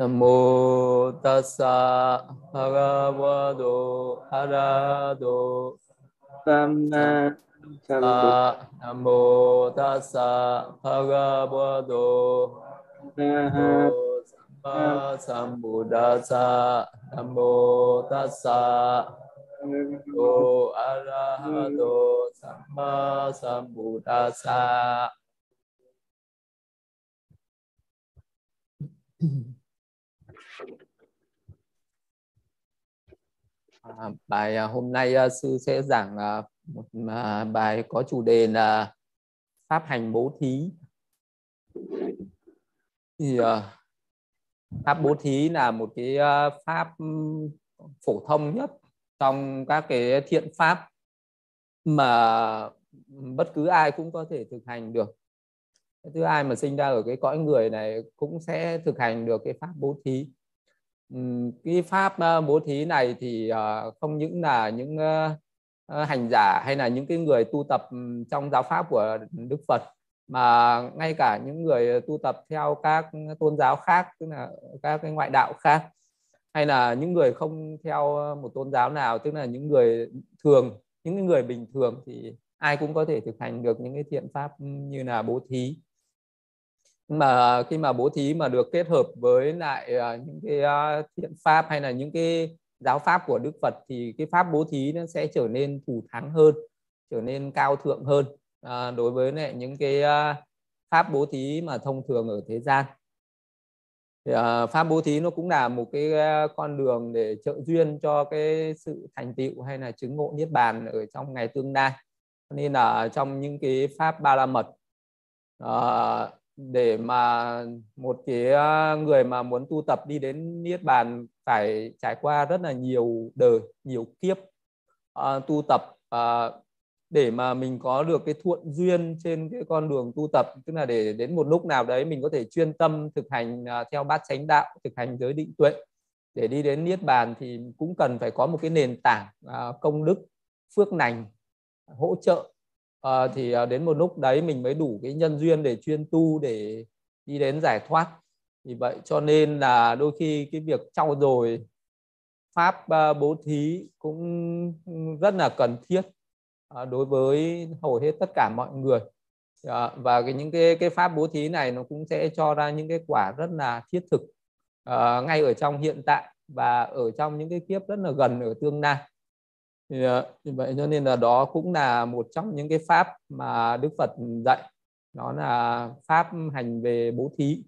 Nam mô tassa bhagavato arahato. Samma Sambuddhassa Nam mô tassa bhagavato. Samma Sambuddhassa Nam mô tassa Bhagavato arahato. Samma Sambuddhassa À, bài à, hôm nay à, sư sẽ giảng à, một bài có chủ đề là pháp hành bố thí. Thì pháp bố thí là một cái pháp phổ thông nhất trong các cái thiện pháp mà bất cứ ai cũng có thể thực hành được. Thứ ai mà sinh ra ở cái cõi người này cũng sẽ thực hành được cái pháp bố thí. Cái pháp bố thí này thì ờ, không những là những hành giả hay là những cái người tu tập trong giáo pháp của Đức Phật, mà ngay cả những người tu tập theo các tôn giáo khác, tức là các cái ngoại đạo khác, hay là những người không theo một tôn giáo nào, tức là những người thường, những người bình thường thì ai cũng có thể thực hành được những cái thiện pháp như là bố thí mà khi mà bố thí mà được kết hợp với lại à, những cái à, thiện pháp hay là những cái giáo pháp của Đức Phật thì cái pháp bố thí nó sẽ trở nên thù thắng hơn trở nên cao thượng hơn à, đối với lại những cái pháp bố thí mà thông thường ở thế gian. Thì, pháp bố thí nó cũng là một cái con đường để trợ duyên cho cái sự thành tựu hay là chứng ngộ niết bàn ở trong ngày tương lai. Nên là trong những cái pháp ba la mật để mà một cái à, người mà muốn tu tập đi đến niết bàn phải trải qua rất là nhiều đời nhiều kiếp uh, tu tập uh, để mà mình có được cái thuận duyên trên cái con đường tu tập. Tức là để đến một lúc nào đấy mình có thể chuyên tâm thực hành uh, theo bát chánh đạo thực hành giới định tuệ. Để đi đến niết bàn thì cũng cần phải có một cái nền tảng uh, công đức phước lành hỗ trợ à, thì à, đến một lúc đấy mình mới đủ cái nhân duyên để chuyên tu để đi đến giải thoát. Vì vậy cho nên là đôi khi cái việc trau dồi pháp à, bố thí cũng rất là cần thiết à, đối với hầu hết tất cả mọi người. À, và cái những cái cái pháp bố thí này nó cũng sẽ cho ra những cái quả rất là thiết thực à, ngay ở trong hiện tại và ở trong những cái kiếp rất là gần ở tương lai thì ờ, vì vậy cho nên là đó cũng là một trong những cái pháp mà Đức Phật dạy. Đó là pháp hành về bố thí.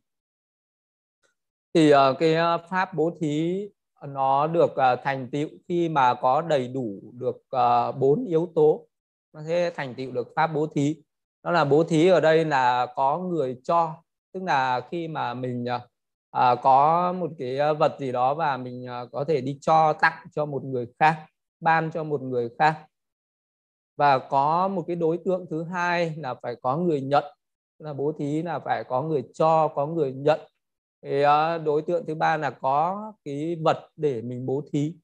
Thì ờ, cái ờ, pháp bố thí nó được thành tựu khi mà có đầy đủ được bốn yếu tố. Nó sẽ thành tựu được pháp bố thí. Đó là bố thí ở đây là có người cho, tức là khi mà mình à, có một cái vật gì đó và mình có thể đi cho tặng cho một người khác ban cho một người khác. Và có một cái đối tượng thứ hai là phải có người nhận là bố thí là phải có người cho có người nhận. Thì ờ, đối tượng thứ ba là có cái vật để mình bố thí.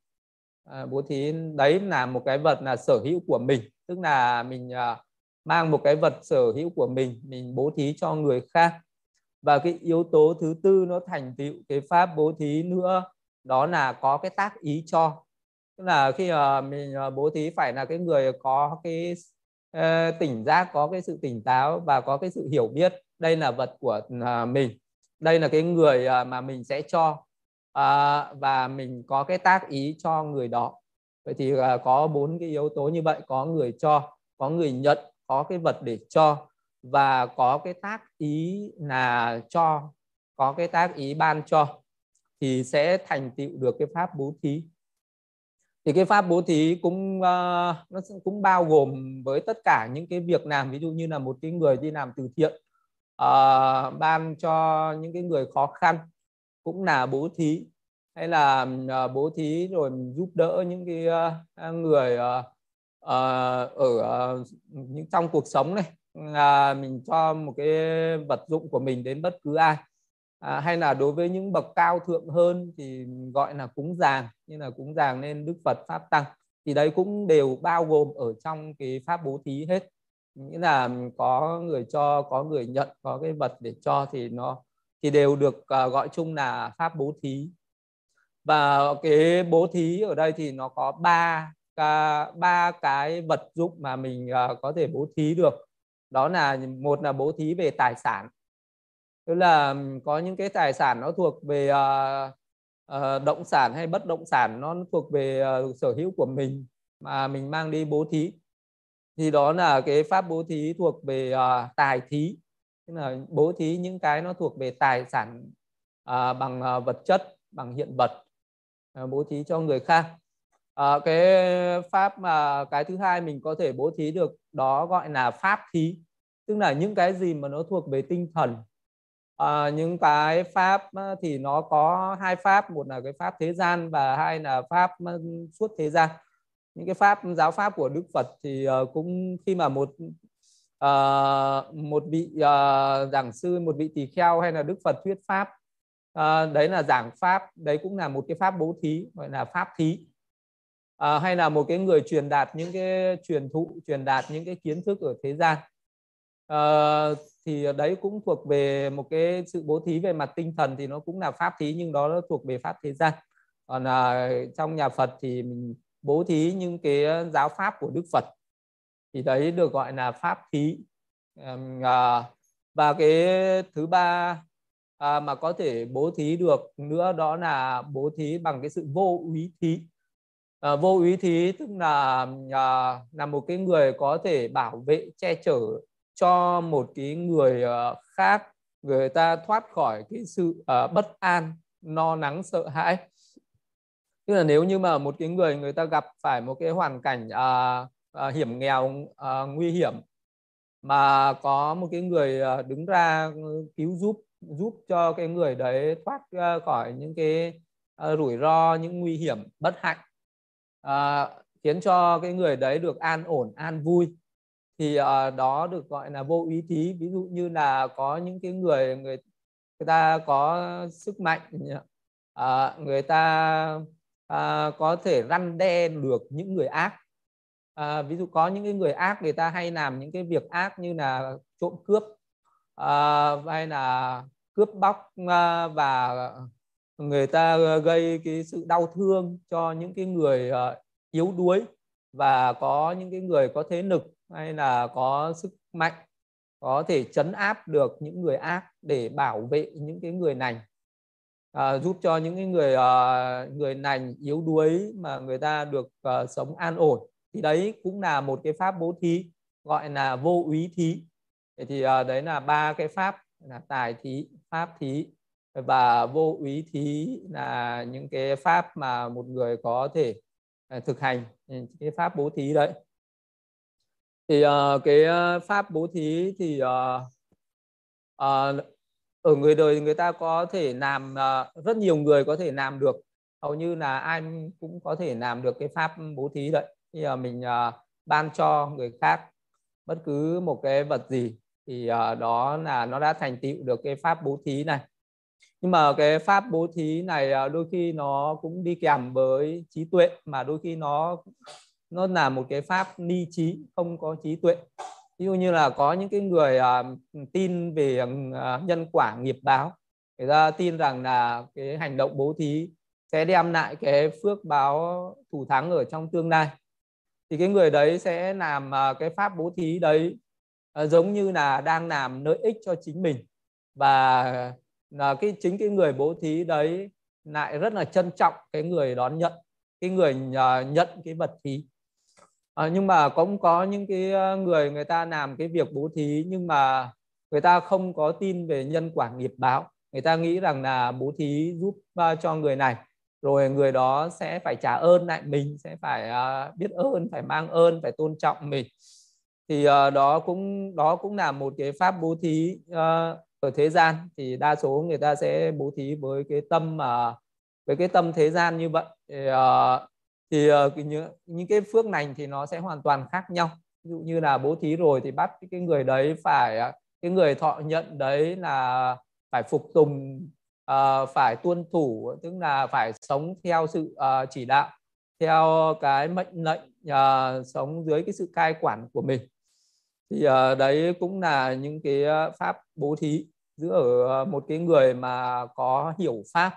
À, bố thí đấy là một cái vật là sở hữu của mình. Tức là mình à, mang một cái vật sở hữu của mình mình bố thí cho người khác. Và cái yếu tố thứ tư nó thành tựu cái pháp bố thí nữa đó là có cái tác ý cho tức là khi mà mình ờ, bố thí phải là cái người có cái ờ, tỉnh giác, có cái sự tỉnh táo và có cái sự hiểu biết, đây là vật của mình. Đây là cái người mà mình sẽ cho và mình có cái tác ý cho người đó. Vậy thì có bốn cái yếu tố như vậy, có người cho, có người nhận, có cái vật để cho và có cái tác ý là cho, có cái tác ý ban cho thì sẽ thành tựu được cái pháp bố thí thì cái pháp bố thí cũng uh, nó cũng bao gồm với tất cả những cái việc làm ví dụ như là một cái người đi làm từ thiện uh, ban cho những cái người khó khăn cũng là bố thí. Hay là uh, bố thí rồi giúp đỡ những cái uh, người uh, uh, ở uh, những trong cuộc sống này. Là mình cho một cái vật dụng của mình đến bất cứ ai à, hay là đối với những bậc cao thượng hơn thì gọi là cúng giàng, như là cúng giàng nên đức phật pháp tăng thì đấy cũng đều bao gồm ở trong cái pháp bố thí hết. Nghĩa là có người cho có người nhận có cái vật để cho thì nó thì đều được uh, gọi chung là pháp bố thí. Và cái bố thí ở đây thì nó có ba ba cái vật dụng mà mình uh, có thể bố thí được. Đó là một là bố thí về tài sản tức là có những cái tài sản nó thuộc về uh, uh, động sản hay bất động sản nó thuộc về uh, sở hữu của mình mà mình mang đi bố thí. Thì đó là cái pháp bố thí thuộc về uh, tài thí. Tức là bố thí những cái nó thuộc về tài sản uh, bằng uh, vật chất bằng hiện vật uh, bố thí cho người khác. Uh, cái pháp mà cái thứ hai mình có thể bố thí được đó gọi là pháp thí. Tức là những cái gì mà nó thuộc về tinh thần à, những cái pháp thì nó có hai pháp một là cái pháp thế gian và hai là pháp suốt thế gian. Những cái pháp giáo pháp của đức phật thì uh, cũng khi mà một uh, một vị uh, giảng sư một vị tỳ kheo hay là đức phật thuyết pháp uh, đấy là giảng pháp đấy cũng là một cái pháp bố thí gọi là pháp thí. Uh, hay là một cái người truyền đạt những cái truyền thụ truyền đạt những cái kiến thức ở thế gian. Uh, thì ờ, đấy cũng thuộc về một cái sự bố thí về mặt tinh thần thì nó cũng là pháp thí nhưng đó nó thuộc về pháp thế gian. Còn à, trong nhà Phật thì mình bố thí những cái ờ, giáo pháp của Đức Phật. Thì đấy được gọi là pháp thí. À, và cái thứ ba à, mà có thể bố thí được nữa đó là bố thí bằng cái sự vô úy thí. À, vô úy thí tức là à, là một cái người có thể bảo vệ che chở cho một cái người ờ, khác người ta thoát khỏi cái sự uh, bất an no nắng sợ hãi. Tức là nếu như mà một cái người người ta gặp phải một cái hoàn cảnh uh, uh, hiểm nghèo uh, nguy hiểm mà có một cái người uh, đứng ra cứu giúp giúp cho cái người đấy thoát uh, khỏi những cái uh, rủi ro những nguy hiểm bất hạnh uh, khiến cho cái người đấy được an ổn an vui thì uh, đó được gọi là vô ý thí. Ví dụ như là có những cái người người người ta có sức mạnh uh, người ta uh, có thể răn đe được những người ác. Uh, ví dụ có những cái người ác người ta hay làm những cái việc ác như là trộm cướp uh, hay là cướp bóc uh, và người ta gây cái sự đau thương cho những cái người uh, yếu đuối. Và có những cái người có thế lực hay là có sức mạnh có thể chấn áp được những người ác để bảo vệ những cái người này à, giúp cho những cái người uh, người này yếu đuối mà người ta được uh, sống an ổn. Thì đấy cũng là một cái pháp bố thí gọi là vô úy thí. Thì uh, đấy là ba cái pháp là tài thí pháp thí và vô úy thí là những cái pháp mà một người có thể uh, thực hành. Cái pháp bố thí đấy thì uh, cái ờ, pháp bố thí thì uh, uh, ở người đời người ta có thể làm uh, rất nhiều người có thể làm được. Hầu như là ai cũng có thể làm được cái pháp bố thí đấy. Bây giờ mình uh, ban cho người khác bất cứ một cái vật gì thì uh, đó là nó đã thành tựu được cái pháp bố thí này. Nhưng mà cái pháp bố thí này uh, đôi khi nó cũng đi kèm với trí tuệ mà đôi khi nó nó là một cái pháp ni trí không có trí tuệ. Ví dụ như là có những cái người uh, tin về uh, nhân quả nghiệp báo người ta tin rằng là cái hành động bố thí sẽ đem lại cái phước báo thủ thắng ở trong tương lai. Thì cái người đấy sẽ làm uh, cái pháp bố thí đấy uh, giống như là đang làm lợi ích cho chính mình. Và là cái chính cái người bố thí đấy lại rất là trân trọng cái người đón nhận cái người uh, nhận cái vật thí à, nhưng mà cũng có những cái ờ, người người ta làm cái việc bố thí nhưng mà người ta không có tin về nhân quả nghiệp báo. Người ta nghĩ rằng là bố thí giúp uh, cho người này rồi người đó sẽ phải trả ơn lại mình sẽ phải uh, biết ơn phải mang ơn phải tôn trọng mình. Thì uh, đó cũng đó cũng là một cái pháp bố thí uh, ở thế gian. Thì đa số người ta sẽ bố thí với cái tâm mà uh, với cái tâm thế gian như vậy. Thì, uh, thì ờ, uh, những, những cái phước lành thì nó sẽ hoàn toàn khác nhau. Ví dụ như là bố thí rồi thì bắt cái người đấy phải ờ, cái người thọ nhận đấy là phải phục tùng uh, phải tuân thủ tức là phải sống theo sự uh, chỉ đạo theo cái mệnh lệnh uh, sống dưới cái sự cai quản của mình. Thì uh, đấy cũng là những cái pháp bố thí giữa ở một cái người mà có hiểu pháp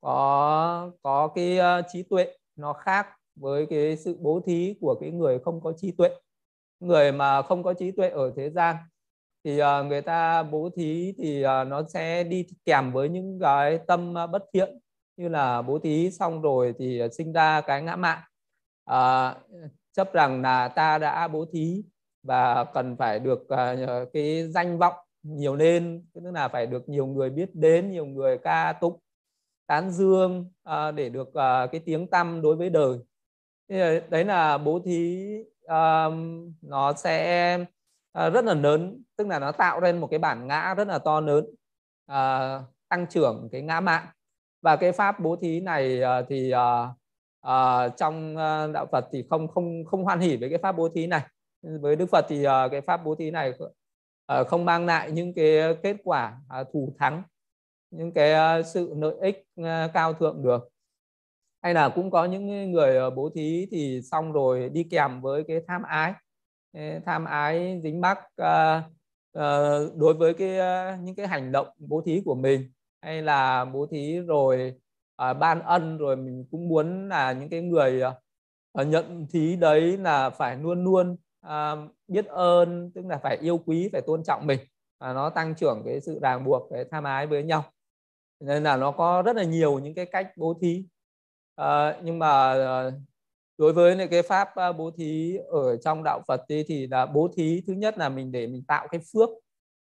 có có cái trí tuệ nó khác với cái sự bố thí của cái người không có trí tuệ. Người mà không có trí tuệ ở thế gian thì ờ, người ta bố thí thì ờ, nó sẽ đi kèm với những cái tâm bất thiện. Như là bố thí xong rồi thì sinh ra cái ngã mạn. À, chấp rằng là ta đã bố thí và cần phải được cái danh vọng nhiều lên. Tức là phải được nhiều người biết đến nhiều người ca tụng tán dương à, để được à, cái tiếng tăm đối với đời. Đấy là bố thí à, nó sẽ à, rất là lớn tức là nó tạo lên một cái bản ngã rất là to lớn à, tăng trưởng cái ngã mạng. Và cái pháp bố thí này à, thì à, à, trong à, đạo Phật thì không không không hoan hỉ với cái pháp bố thí này. Với Đức Phật thì à, cái pháp bố thí này à, không mang lại những cái kết quả à, thù thắng những cái ờ, sự lợi ích ờ, cao thượng được. Hay là cũng có những người ờ, bố thí thì xong rồi đi kèm với cái tham ái. Tham ái dính mắc đối với cái những cái hành động bố thí của mình. Hay là bố thí rồi ban ân rồi mình cũng muốn là những cái người nhận thí đấy là phải luôn luôn biết ơn, tức là phải yêu quý, phải tôn trọng mình. Và nó tăng trưởng cái sự ràng buộc, cái tham ái với nhau nên là nó có rất là nhiều những cái cách bố thí. À, nhưng mà ờ, đối với cái pháp bố thí ở trong đạo Phật thì, thì là bố thí thứ nhất là mình để mình tạo cái phước.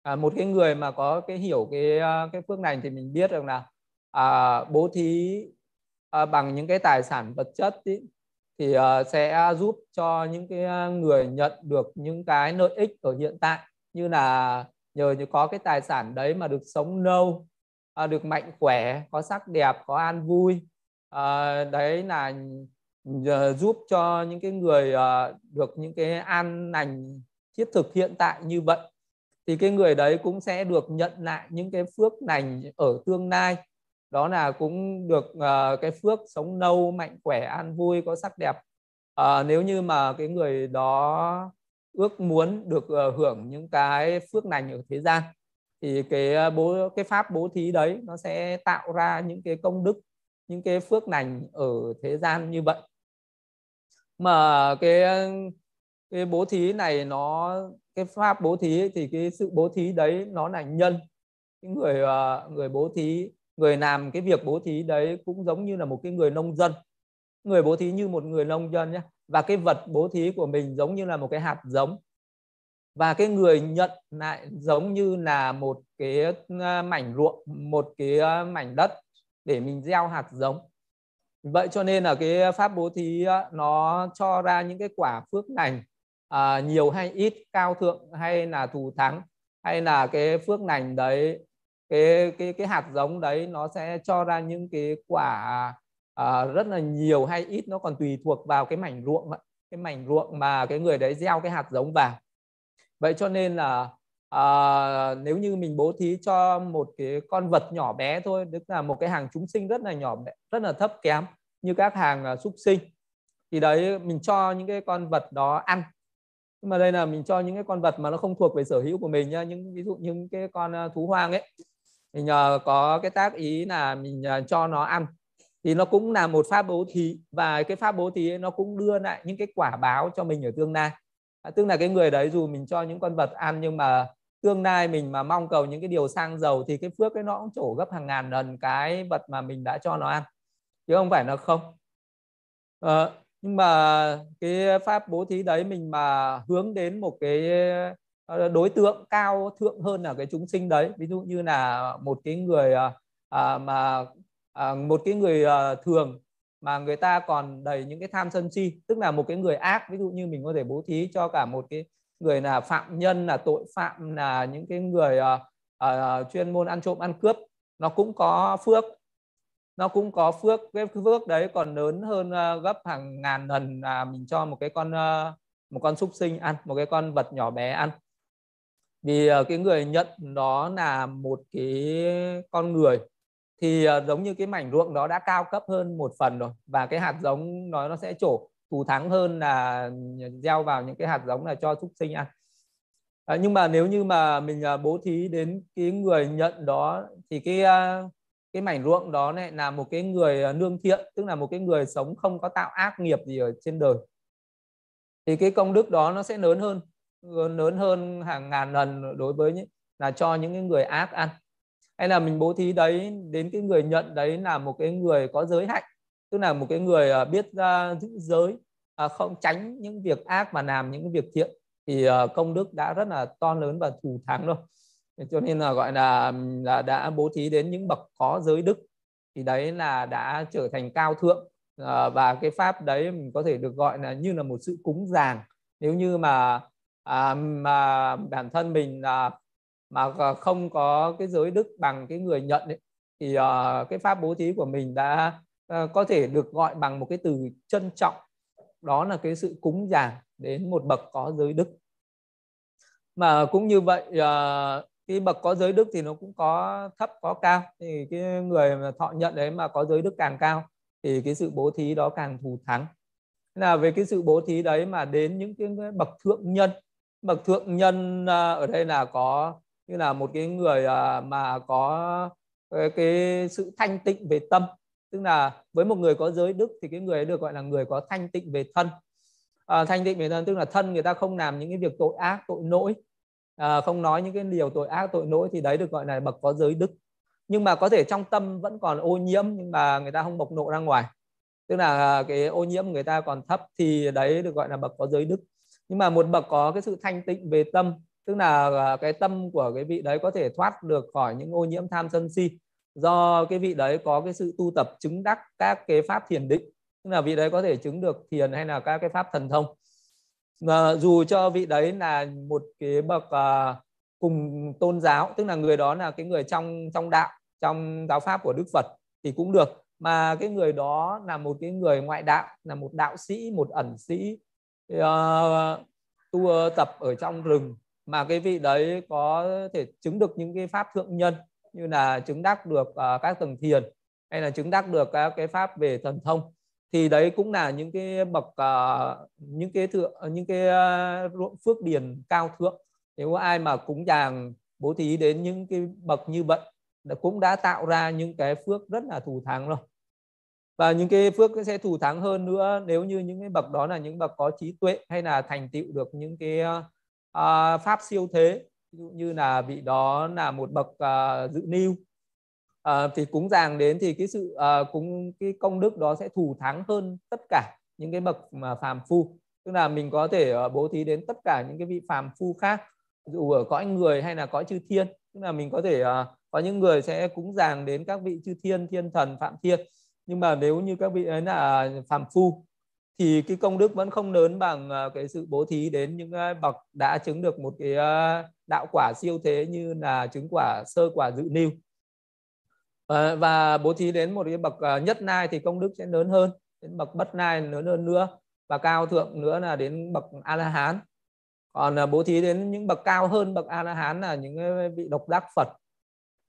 À, một cái người mà có cái hiểu cái cái phước này thì mình biết rằng là à, bố thí à, bằng những cái tài sản vật chất ý, thì à, sẽ giúp cho những cái người nhận được những cái lợi ích ở hiện tại. Như là nhờ như có cái tài sản đấy mà được sống lâu à, được mạnh khỏe có sắc đẹp có an vui. À, đấy là giúp cho những cái người à, được những cái an lành thiết thực hiện tại như vậy. Thì cái người đấy cũng sẽ được nhận lại những cái phước lành ở tương lai. Đó là cũng được uh, cái phước sống lâu mạnh khỏe an vui có sắc đẹp. Uh, nếu như mà cái người đó ước muốn được uh, hưởng những cái phước lành ở thế gian thì cái à, bố, cái pháp bố thí đấy nó sẽ tạo ra những cái công đức, những cái phước lành ở thế gian như vậy. Mà cái à, cái bố thí này nó, cái pháp bố thí thì cái sự bố thí đấy nó là nhân. Cái người à, người bố thí, người làm cái việc bố thí đấy cũng giống như là một cái người nông dân. Người bố thí như một người nông dân nhé và cái vật bố thí của mình giống như là một cái hạt giống và cái người nhận lại giống như là một cái ờ, mảnh ruộng một cái ờ, mảnh đất để mình gieo hạt giống. Vậy cho nên là cái pháp bố thí ờ, nó cho ra những cái quả phước lành à, nhiều hay ít cao thượng hay là thù thắng hay là cái phước lành đấy cái cái cái hạt giống đấy nó sẽ cho ra những cái quả à, rất là nhiều hay ít nó còn tùy thuộc vào cái mảnh ruộng cái mảnh ruộng mà cái người đấy gieo cái hạt giống vào vậy cho nên là à, nếu như mình bố thí cho một cái con vật nhỏ bé thôi tức là một cái hàng chúng sinh rất là nhỏ bé rất là thấp kém như các hàng à, súc sinh thì đấy mình cho những cái con vật đó ăn. Nhưng mà đây là mình cho những cái con vật mà nó không thuộc về sở hữu của mình nhá những ví dụ những cái con à, thú hoang ấy mình nhờ có cái tác ý là mình à, cho nó ăn. Thì nó cũng là một pháp bố thí và cái pháp bố thí ấy, nó cũng đưa lại những cái quả báo cho mình ở tương lai à, tức là cái người đấy dù mình cho những con vật ăn nhưng mà tương lai mình mà mong cầu những cái điều sang giàu thì cái phước ấy nó cũng trổ gấp hàng ngàn lần cái vật mà mình đã cho nó ăn. Chứ không phải nó không. À, nhưng mà cái pháp bố thí đấy mình mà hướng đến một cái ờ, đối tượng cao thượng hơn là cái chúng sinh đấy. Ví dụ như là một cái người ờ, à, mà à, một cái người à, thường mà người ta còn đầy những cái tham sân si tức là một cái người ác ví dụ như mình có thể bố thí cho cả một cái người là phạm nhân là tội phạm là những cái người uh, uh, chuyên môn ăn trộm ăn cướp nó cũng có phước. Nó cũng có phước cái phước đấy còn lớn hơn uh, gấp hàng ngàn lần là mình cho một cái con uh, một con súc sinh ăn một cái con vật nhỏ bé ăn. Vì uh, cái người nhận đó là một cái con người thì ờ, giống như cái mảnh ruộng đó đã cao cấp hơn một phần rồi và cái hạt giống nó nó sẽ trổ thù thắng hơn là gieo vào những cái hạt giống là cho súc sinh ăn. À, nhưng mà nếu như mà mình ờ, bố thí đến cái người nhận đó thì cái cái mảnh ruộng đó này là một cái người nương thiện tức là một cái người sống không có tạo ác nghiệp gì ở trên đời. Thì cái công đức đó nó sẽ lớn hơn lớn hơn hàng ngàn lần đối với những là cho những cái người ác ăn hay là mình bố thí đấy đến cái người nhận đấy là một cái người có giới hạnh tức là một cái người à, biết à, giữ giới à, không tránh những việc ác mà làm những việc thiện thì công đức đã rất là to lớn và thù thắng rồi. Cho nên là gọi là là đã bố thí đến những bậc có giới đức thì đấy là đã trở thành cao thượng và cái pháp đấy mình có thể được gọi là như là một sự cúng dường. Nếu như mà à, mà bản thân mình là mà không có cái giới đức bằng cái người nhận ấy, thì uh, cái pháp bố thí của mình đã uh, có thể được gọi bằng một cái từ trân trọng. Đó là cái sự cúng dường đến một bậc có giới đức. Mà cũng như vậy uh, cái bậc có giới đức thì nó cũng có thấp có cao. Thì cái người mà thọ nhận đấy mà có giới đức càng cao thì cái sự bố thí đó càng thù thắng. Là về cái sự bố thí đấy mà đến những cái bậc thượng nhân bậc thượng nhân ở đây là có như là một cái người à, mà có ờ, cái sự thanh tịnh về tâm. Tức là với một người có giới đức thì cái người ấy được gọi là người có thanh tịnh về thân. À, thanh tịnh về thân tức là thân người ta không làm những cái việc tội ác tội lỗi. À, không nói những cái điều tội ác tội lỗi thì đấy được gọi là bậc có giới đức. Nhưng mà có thể trong tâm vẫn còn ô nhiễm nhưng mà người ta không bộc lộ ra ngoài. Tức là à, cái ô nhiễm người ta còn thấp thì đấy được gọi là bậc có giới đức. Nhưng mà một bậc có cái sự thanh tịnh về tâm tức là à, cái tâm của cái vị đấy có thể thoát được khỏi những ô nhiễm tham sân si do cái vị đấy có cái sự tu tập chứng đắc các cái pháp thiền định. Tức là vị đấy có thể chứng được thiền hay là các cái pháp thần thông. Mà dù cho vị đấy là một cái bậc uh, cùng tôn giáo tức là người đó là cái người trong trong đạo trong giáo pháp của đức phật thì cũng được. Mà cái người đó là một cái người ngoại đạo là một đạo sĩ một ẩn sĩ uh, tu ờ, tập ở trong rừng mà cái vị đấy có thể chứng được những cái pháp thượng nhân như là chứng đắc được uh, các tầng thiền hay là chứng đắc được các cái pháp về thần thông thì đấy cũng là những cái bậc uh, những cái thượng những cái uh, phước điền cao thượng. Nếu ai mà cúng dường bố thí đến những cái bậc như vậy cũng đã tạo ra những cái phước rất là thù thắng rồi. Và những cái phước sẽ thù thắng hơn nữa nếu như những cái bậc đó là những bậc có trí tuệ hay là thành tựu được những cái à, pháp siêu thế ví dụ như là vị đó là một bậc à, dự niu à, thì cúng dường đến thì cái sự à, cúng cái công đức đó sẽ thù thắng hơn tất cả những cái bậc mà phàm phu. Tức là mình có thể uh, bố thí đến tất cả những cái vị phàm phu khác dù ở cõi người hay là cõi chư thiên. Tức là mình có thể uh, có những người sẽ cúng dường đến các vị chư thiên thiên thần phạm thiên. Nhưng mà nếu như các vị ấy là phàm phu thì cái công đức vẫn không lớn bằng à, cái sự bố thí đến những à, bậc đã chứng được một cái à, đạo quả siêu thế như là chứng quả sơ quả dự niu ờ, và bố thí đến một cái bậc nhất nai thì công đức sẽ lớn hơn, đến bậc bất nai lớn hơn nữa, và cao thượng nữa là đến bậc a la hán còn bố thí đến những bậc cao hơn bậc a la hán là những vị độc giác phật.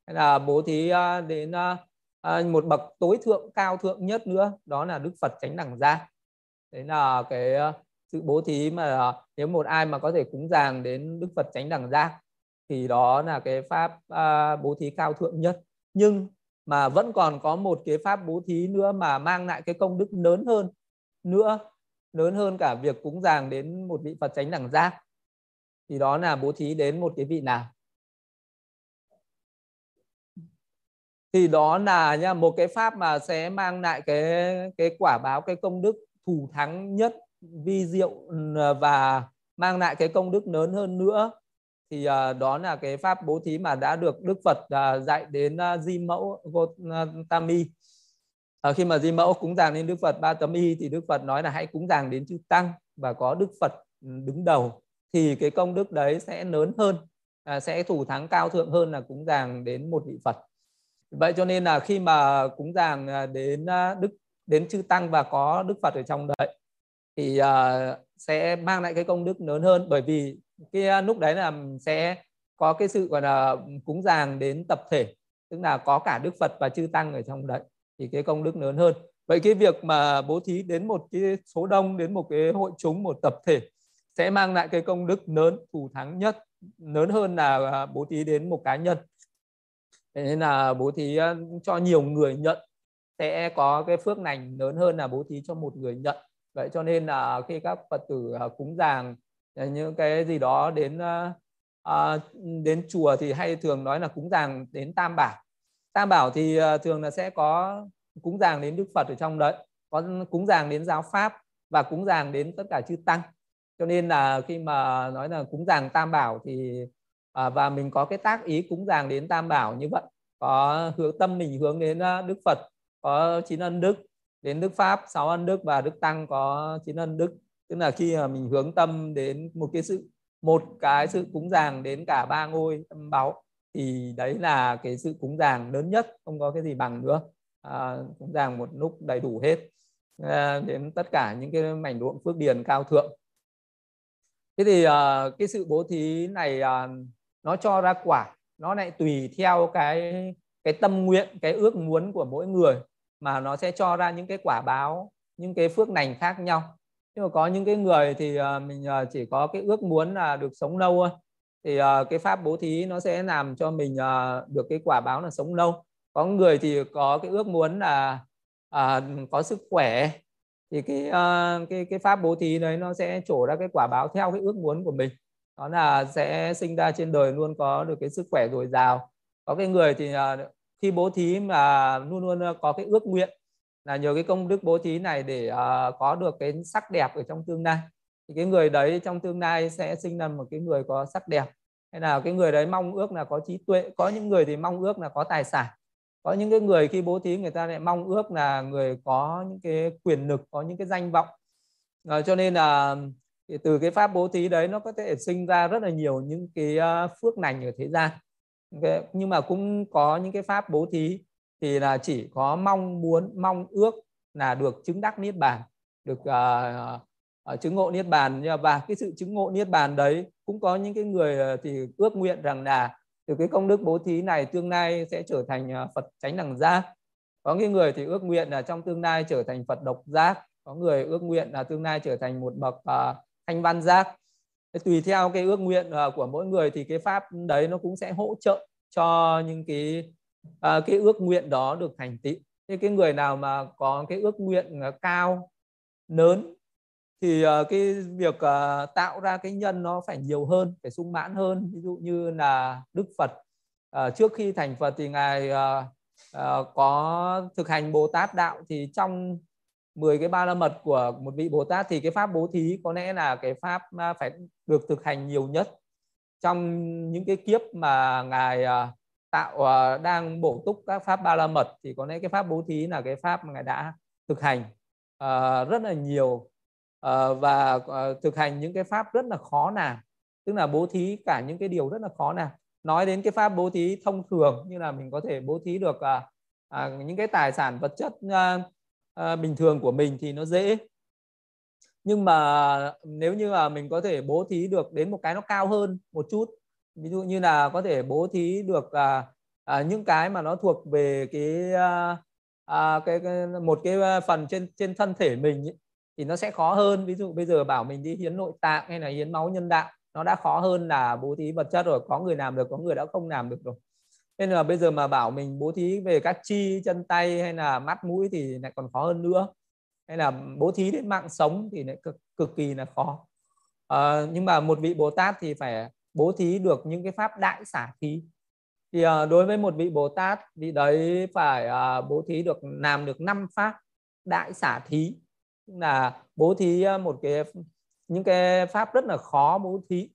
Hay là bố thí đến một bậc tối thượng, cao thượng nhất nữa, đó là đức phật chánh đẳng gia đấy là cái ờ, sự bố thí mà ờ, nếu một ai mà có thể cúng dường đến đức phật chánh đẳng giác thì đó là cái pháp ờ, bố thí cao thượng nhất. Nhưng mà vẫn còn có một cái pháp bố thí nữa mà mang lại cái công đức lớn hơn nữa, lớn hơn cả việc cúng dường đến một vị phật chánh đẳng giác. Thì đó là bố thí đến một cái vị nào? Thì đó là nha một cái pháp mà sẽ mang lại cái cái quả báo, cái công đức thủ thắng nhất vi diệu ờ, và mang lại cái công đức lớn hơn nữa thì uh, đó là cái pháp bố thí mà đã được Đức Phật uh, dạy đến uh, Di Mẫu Gotami. Uh, khi mà Di Mẫu cúng dường đến Đức Phật Ba Tấm Y thì Đức Phật nói là hãy cúng dường đến chư Tăng và có Đức Phật ừ, đứng đầu thì cái công đức đấy sẽ lớn hơn, uh, sẽ thủ thắng cao thượng hơn là cúng dường đến một vị Phật. Vậy cho nên là khi mà cúng dường đến Đức đến chư tăng và có đức phật ở trong đấy thì uh, sẽ mang lại cái công đức lớn hơn. Bởi vì cái ờ, lúc đấy là sẽ có cái sự gọi là cúng dường đến tập thể tức là có cả đức phật và chư tăng ở trong đấy thì cái công đức lớn hơn. Vậy cái việc mà bố thí đến một cái số đông đến một cái hội chúng một tập thể sẽ mang lại cái công đức lớn thù thắng nhất lớn hơn là ờ, bố thí đến một cá nhân. Thế nên là bố thí cho nhiều người nhận sẽ có cái phước lành lớn hơn là bố thí cho một người nhận. Vậy cho nên là khi các phật tử à, cúng dường à, những cái gì đó đến à, à, đến chùa thì hay thường nói là cúng dường đến tam bảo. Tam bảo thì thường là sẽ có cúng dường đến đức phật ở trong đấy có cúng dường đến giáo pháp và cúng dường đến tất cả chư tăng. Cho nên là khi mà nói là cúng dường tam bảo thì à, và mình có cái tác ý cúng dường đến tam bảo như vậy có hướng tâm mình hướng đến đức phật có chín ân đức đến đức pháp sáu ân đức và đức tăng có chín ân đức. Tức là khi mà mình hướng tâm đến một cái sự một cái sự cúng dường đến cả ba ngôi tâm báu thì đấy là cái sự cúng dường lớn nhất không có cái gì bằng nữa. À, cúng dường một lúc đầy đủ hết. À, đến tất cả những cái mảnh ruộng phước điền cao thượng. Thế thì à, cái sự bố thí này à, nó cho ra quả nó lại tùy theo cái cái tâm nguyện cái ước muốn của mỗi người mà nó sẽ cho ra những cái quả báo những cái phước lành khác nhau. Nhưng mà có những cái người thì ờ, mình ờ, chỉ có cái ước muốn là được sống lâu thôi. Thì ờ, cái pháp bố thí nó sẽ làm cho mình được cái quả báo là sống lâu. Có người thì có cái ước muốn là à, có sức khỏe. Thì cái cái cái pháp bố thí đấy nó sẽ trổ ra cái quả báo theo cái ước muốn của mình. Đó là sẽ sinh ra trên đời luôn có được cái sức khỏe dồi dào. Có cái người thì khi bố thí mà luôn luôn có cái ước nguyện là nhờ cái công đức bố thí này để uh, có được cái sắc đẹp ở trong tương lai. Thì cái người đấy trong tương lai sẽ sinh ra một cái người có sắc đẹp. Hay là cái người đấy mong ước là có trí tuệ có những người thì mong ước là có tài sản. Có những cái người khi bố thí người ta lại mong ước là người có những cái quyền lực có những cái danh vọng. À, cho nên là từ cái pháp bố thí đấy nó có thể sinh ra rất là nhiều những cái phước lành ở thế gian okay. nhưng mà cũng có những cái pháp bố thí thì là chỉ có mong muốn mong ước là được chứng đắc niết bàn được uh, uh, chứng ngộ niết bàn và cái sự chứng ngộ niết bàn đấy cũng có những cái người ờ, thì ước nguyện rằng là từ cái công đức bố thí này tương lai sẽ trở thành Phật chánh đẳng giác có những người thì ước nguyện là trong tương lai trở thành Phật độc giác có người ước nguyện là tương lai trở thành một bậc uh, thanh văn giác tùy theo cái ước nguyện uh, của mỗi người thì cái pháp đấy nó cũng sẽ hỗ trợ cho những cái uh, cái ước nguyện đó được thành tựu. Thế cái người nào mà có cái ước nguyện uh, cao lớn thì uh, cái việc uh, tạo ra cái nhân nó phải nhiều hơn phải sung mãn hơn. Ví dụ như là đức phật uh, trước khi thành phật thì ngài uh, uh, có thực hành bồ tát đạo thì trong 10 cái ba la mật của một vị bồ tát thì cái pháp bố thí có lẽ là cái pháp à, phải được thực hành nhiều nhất. Trong những cái kiếp mà ngài à, tạo à, đang bổ túc các pháp ba la mật thì có lẽ cái pháp bố thí là cái pháp mà ngài đã thực hành rất là nhiều và thực hành những cái pháp rất là khó làm. Tức là bố thí cả những cái điều rất là khó làm. Nói đến cái pháp bố thí thông thường, như là mình có thể bố thí được những cái tài sản vật chất à, bình thường của mình thì nó dễ. Nhưng mà nếu như là mình có thể bố thí được đến một cái nó cao hơn một chút ví dụ như là có thể bố thí được à, à, những cái mà nó thuộc về cái à, à, cái, cái một cái à, phần trên trên thân thể mình ấy, thì nó sẽ khó hơn. Ví dụ bây giờ bảo mình đi hiến nội tạng hay là hiến máu nhân đạo nó đã khó hơn là bố thí vật chất rồi có người làm được có người đã không làm được rồi nên là bây giờ mà bảo mình bố thí về các chi chân tay hay là mắt mũi thì lại còn khó hơn nữa. Hay là bố thí đến mạng sống thì lại cực, cực kỳ là khó. À, nhưng mà một vị bồ tát thì phải bố thí được những cái pháp đại xả thí. Thì à, đối với một vị bồ tát vị đấy phải à, bố thí được làm được năm pháp đại xả thí. Là bố thí một cái những cái pháp rất là khó bố thí.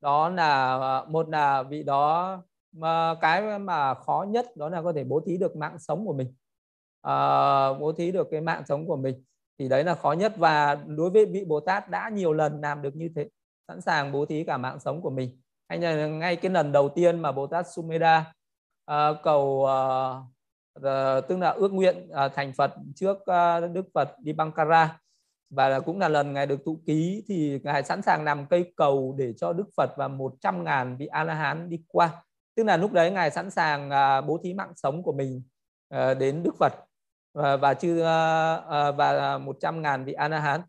Đó là một là vị đó mà cái mà khó nhất đó là có thể bố thí được mạng sống của mình. À, bố thí được cái mạng sống của mình thì đấy là khó nhất. Và đối với vị Bồ Tát đã nhiều lần làm được như thế sẵn sàng bố thí cả mạng sống của mình. Hay là ngay cái lần đầu tiên mà Bồ Tát Sumeda à, ờ, cầu à, Ờ, tức là ước nguyện à, thành Phật trước à, Đức Phật đi Bangkara. Và cũng là lần ngài được tụ ký thì ngài sẵn sàng làm cây cầu để cho Đức Phật và 100 ngàn vị A La Hán đi qua tức là lúc đấy ngài sẵn sàng uh, bố thí mạng sống của mình uh, đến Đức Phật uh, và chư uh, uh, và 100 ngàn vị A Hán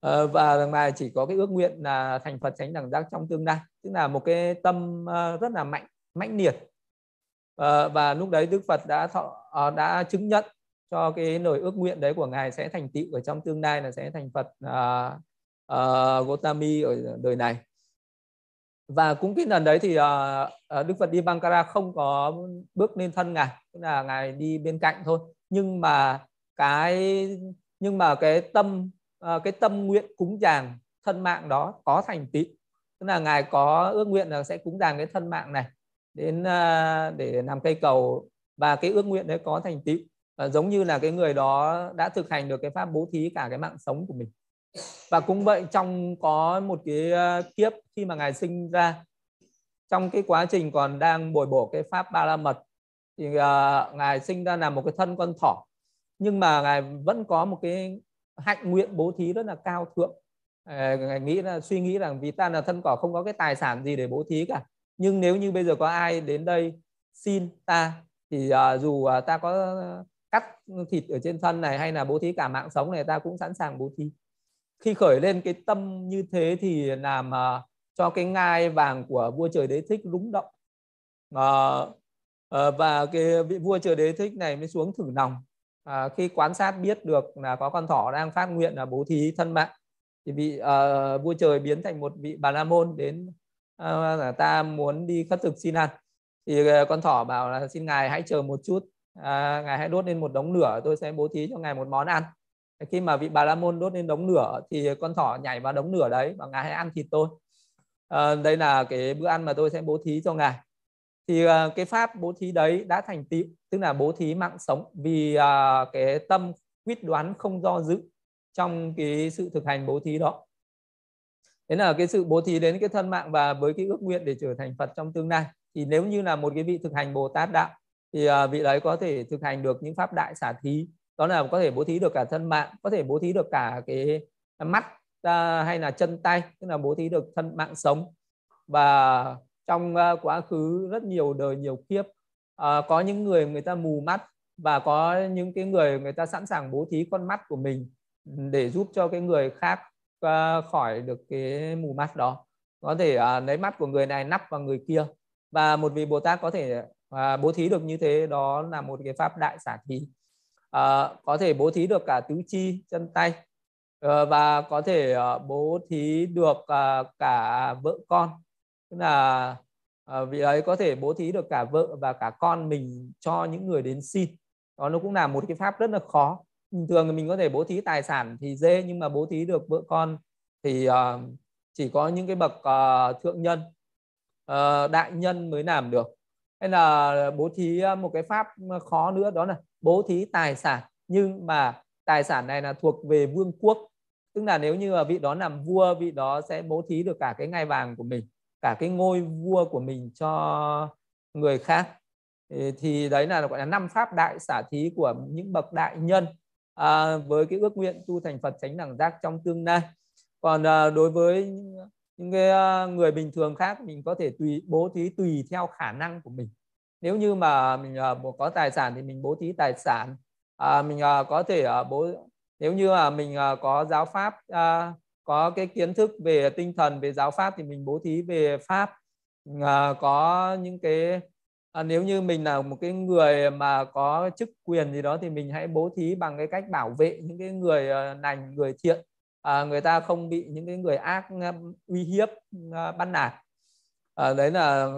à, và ngài chỉ có cái ước nguyện là thành Phật tránh đẳng giác trong tương lai. Tức là một cái tâm rất là mạnh mãnh liệt. Và lúc đấy Đức Phật đã thọ, đã chứng nhận cho cái lời ước nguyện đấy của ngài sẽ thành tựu ở trong tương lai là sẽ thành Phật uh, uh, Gotami ở đời này và cũng cái lần đấy thì uh, Đức Phật đi Bangkara không có bước lên thân ngài tức là ngài đi bên cạnh thôi. Nhưng mà cái nhưng mà cái tâm uh, cái tâm nguyện cúng dường thân mạng đó có thành tựu. Tức là ngài có ước nguyện là sẽ cúng dường cái thân mạng này đến uh, để làm cây cầu. Và cái ước nguyện đấy có thành tựu. Uh, giống như là cái người đó đã thực hành được cái pháp bố thí cả cái mạng sống của mình và cũng vậy trong có một cái kiếp khi mà ngài sinh ra trong cái quá trình còn đang bồi bổ cái pháp ba la mật thì uh, ngài sinh ra là một cái thân con thỏ. Nhưng mà ngài vẫn có một cái hạnh nguyện bố thí rất là cao thượng. Ờ, ngài nghĩ là suy nghĩ rằng vì ta là thân cỏ không có cái tài sản gì để bố thí cả. Nhưng nếu như bây giờ có ai đến đây xin ta thì uh, dù uh, ta có cắt thịt ở trên thân này hay là bố thí cả mạng sống này ta cũng sẵn sàng bố thí khi khởi lên cái tâm như thế thì làm uh, cho cái ngai vàng của vua trời đế thích rúng động. Uh, uh, và cái vị vua trời đế thích này mới xuống thử lòng. Uh, khi quan sát biết được là có con thỏ đang phát nguyện là bố thí thân mạng thì vị uh, vua trời biến thành một vị bà la môn đến uh, là ta muốn đi khất thực xin ăn. Thì uh, con thỏ bảo là xin ngài hãy chờ một chút uh, ngài hãy đốt lên một đống lửa tôi sẽ bố thí cho ngài một món ăn khi mà vị bà la môn đốt lên đống lửa thì con thỏ nhảy vào đống lửa đấy và ngài hãy ăn thịt tôi. À, đây là cái bữa ăn mà tôi sẽ bố thí cho ngài. Thì à, cái pháp bố thí đấy đã thành tựu tức là bố thí mạng sống vì à, cái tâm quyết đoán không do dự trong cái sự thực hành bố thí đó. Thế là cái sự bố thí đến cái thân mạng và với cái ước nguyện để trở thành Phật trong tương lai. Thì nếu như là một cái vị thực hành Bồ Tát đạo thì vị đấy có thể thực hành được những pháp đại xả thí đó là có thể bố thí được cả thân mạng có thể bố thí được cả cái mắt à, hay là chân tay tức là bố thí được thân mạng sống. Và trong uh, quá khứ rất nhiều đời nhiều kiếp uh, có những người người ta mù mắt và có những cái người người ta sẵn sàng bố thí con mắt của mình để giúp cho cái người khác uh, khỏi được cái mù mắt đó. Có thể uh, lấy mắt của người này nắp vào người kia. Và một vị bồ tát có thể uh, bố thí được như thế đó là một cái pháp đại xả thí à, có thể bố thí được cả tứ chi chân tay. À, và có thể à, bố thí được à, cả vợ con. Tức là à, vị ấy có thể bố thí được cả vợ và cả con mình cho những người đến xin. Đó nó cũng là một cái pháp rất là khó. Bình thường mình có thể bố thí tài sản thì dễ nhưng mà bố thí được vợ con thì uh, chỉ có những cái bậc uh, thượng nhân uh, đại nhân mới làm được. Hay là bố thí một cái pháp khó nữa đó là bố thí tài sản. Nhưng mà tài sản này là thuộc về vương quốc. Tức là nếu như vị đó làm vua vị đó sẽ bố thí được cả cái ngai vàng của mình cả cái ngôi vua của mình cho người khác. Thì đấy là gọi là năm pháp đại xả thí của những bậc đại nhân. À, với cái ước nguyện tu thành Phật tránh đẳng giác trong tương lai. Còn à, đối với những cái à, người bình thường khác mình có thể tùy bố thí tùy theo khả năng của mình nếu như mà mình uh, có tài sản thì mình bố thí tài sản. À, mình uh, có thể uh, bố nếu như mà mình uh, có giáo pháp uh, có cái kiến thức về tinh thần về giáo pháp thì mình bố thí về pháp. Uh, có những cái à, nếu như mình là một cái người mà có chức quyền gì đó thì mình hãy bố thí bằng cái cách bảo vệ những cái người uh, lành người thiện. À, người ta không bị những cái người ác uh, uy hiếp uh, bắt nạt à, đấy là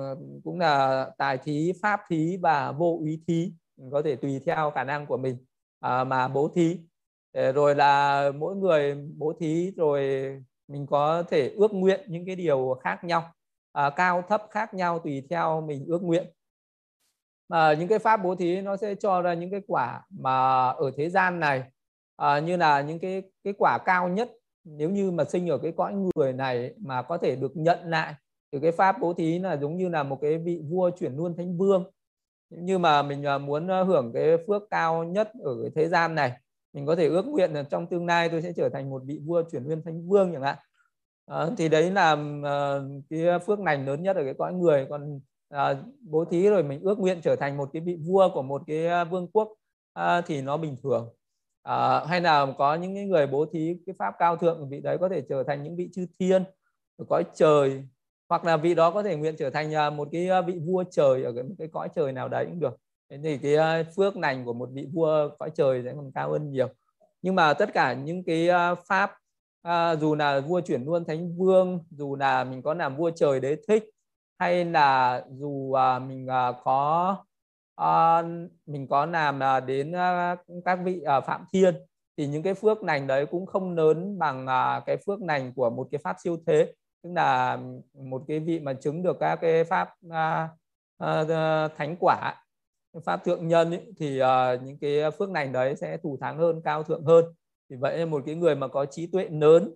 cũng là tài thí pháp thí và vô úy thí. Có thể tùy theo khả năng của mình à, mà bố thí. Ờ, rồi là mỗi người bố thí rồi mình có thể ước nguyện những cái điều khác nhau à, cao thấp khác nhau tùy theo mình ước nguyện. À, những cái pháp bố thí nó sẽ cho ra những cái quả mà ở thế gian này à, như là những cái cái quả cao nhất. Nếu như mà sinh ở cái cõi người này mà có thể được nhận lại thì cái pháp bố thí là giống như là một cái vị vua chuyển luôn thánh vương. Nhưng mà mình à, muốn à, hưởng cái phước cao nhất ở cái thế gian này mình có thể ước nguyện là trong tương lai tôi sẽ trở thành một vị vua chuyển nguyên thánh vương chẳng hạn. À, thì đấy là uh, cái phước lành lớn nhất ở cái cõi người. Còn uh, bố thí rồi mình ước nguyện trở thành một cái vị vua của một cái vương quốc uh, thì nó bình thường. À, hay là có những người bố thí cái pháp cao thượng vị đấy có thể trở thành những vị chư thiên cõi trời hoặc là vị đó có thể nguyện trở thành à, một cái à, vị vua trời ở cái, cái cõi trời nào đấy cũng được. Thế thì cái à, phước lành của một vị vua cõi trời sẽ còn cao hơn nhiều. Nhưng mà tất cả những cái pháp à, dù là vua chuyển luôn thánh vương dù là mình có làm vua trời đế thích hay là dù à, mình à, có à, mình có làm à, đến à, các vị à, phạm thiên thì những cái phước lành đấy cũng không lớn bằng à, cái phước lành của một cái pháp siêu thế tức là một cái vị mà chứng được các cái pháp à, à, thánh quả pháp thượng nhân ý, thì à, những cái phước lành đấy sẽ thù thắng hơn cao thượng hơn. Thì vậy một cái người mà có trí tuệ lớn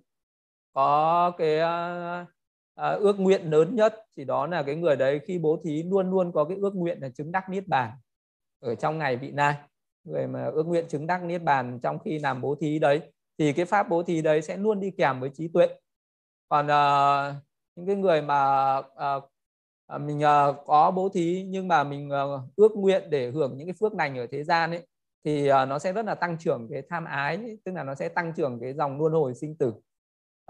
có cái à, à, ước nguyện lớn nhất thì đó là cái người đấy khi bố thí luôn luôn có cái ước nguyện là chứng đắc niết bàn ở trong ngày vị lai người mà ước nguyện chứng đắc niết bàn trong khi làm bố thí đấy thì cái pháp bố thí đấy sẽ luôn đi kèm với trí tuệ còn uh, những cái người mà uh, mình uh, có bố thí nhưng mà mình uh, ước nguyện để hưởng những cái phước lành ở thế gian ấy thì uh, nó sẽ rất là tăng trưởng cái tham ái ấy, tức là nó sẽ tăng trưởng cái dòng luân hồi sinh tử.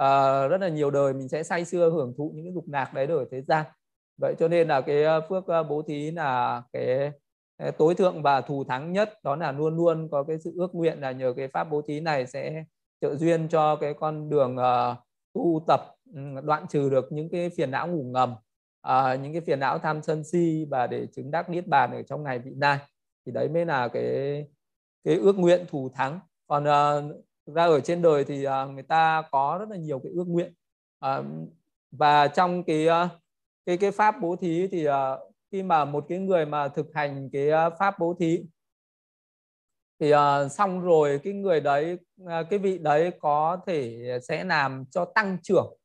Uh, rất là nhiều đời mình sẽ say sưa hưởng thụ những cái dục lạc đấy ở thế gian. Vậy cho nên là cái phước bố thí là cái tối thượng và thù thắng nhất đó là luôn luôn có cái sự ước nguyện là nhờ cái pháp bố thí này sẽ trợ duyên cho cái con đường uh, tu tập ừ, đoạn trừ được những cái phiền não ngủ ngầm à, những cái phiền não tham sân si và để chứng đắc niết bàn ở trong ngày vị lai thì đấy mới là cái cái ước nguyện thù thắng. Còn uh, thực ra ở trên đời thì uh, người ta có rất là nhiều cái ước nguyện. Uh, và trong cái uh, cái cái pháp bố thí thì uh, khi mà một cái người mà thực hành cái uh, pháp bố thí thì uh, xong rồi cái người đấy uh, cái vị đấy có thể sẽ làm cho tăng trưởng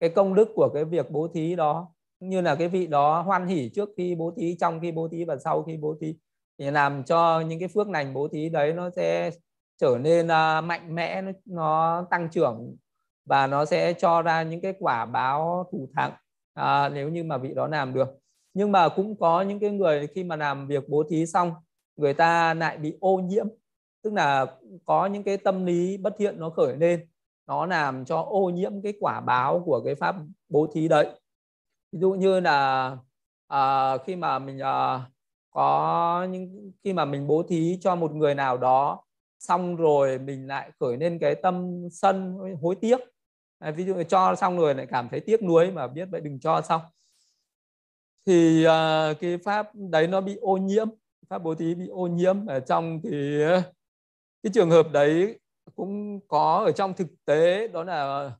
cái công đức của cái việc bố thí đó. Như là cái vị đó hoan hỉ trước khi bố thí trong khi bố thí và sau khi bố thí thì làm cho những cái phước lành bố thí đấy nó sẽ trở nên uh, mạnh mẽ nó, nó tăng trưởng và nó sẽ cho ra những cái quả báo thủ thắng à, nếu như mà vị đó làm được. Nhưng mà cũng có những cái người khi mà làm việc bố thí xong người ta lại bị ô nhiễm tức là có những cái tâm lý bất thiện nó khởi lên nó làm cho ô nhiễm cái quả báo của cái pháp bố thí đấy. Ví dụ như là à, khi mà mình à, có những khi mà mình bố thí cho một người nào đó xong rồi mình lại khởi lên cái tâm sân hối tiếc. À, ví dụ cho xong rồi lại cảm thấy tiếc nuối mà biết vậy đừng cho xong. Thì à, cái pháp đấy nó bị ô nhiễm pháp bố thí bị ô nhiễm ở trong thì ờ, cái trường hợp đấy cũng có ở trong thực tế đó là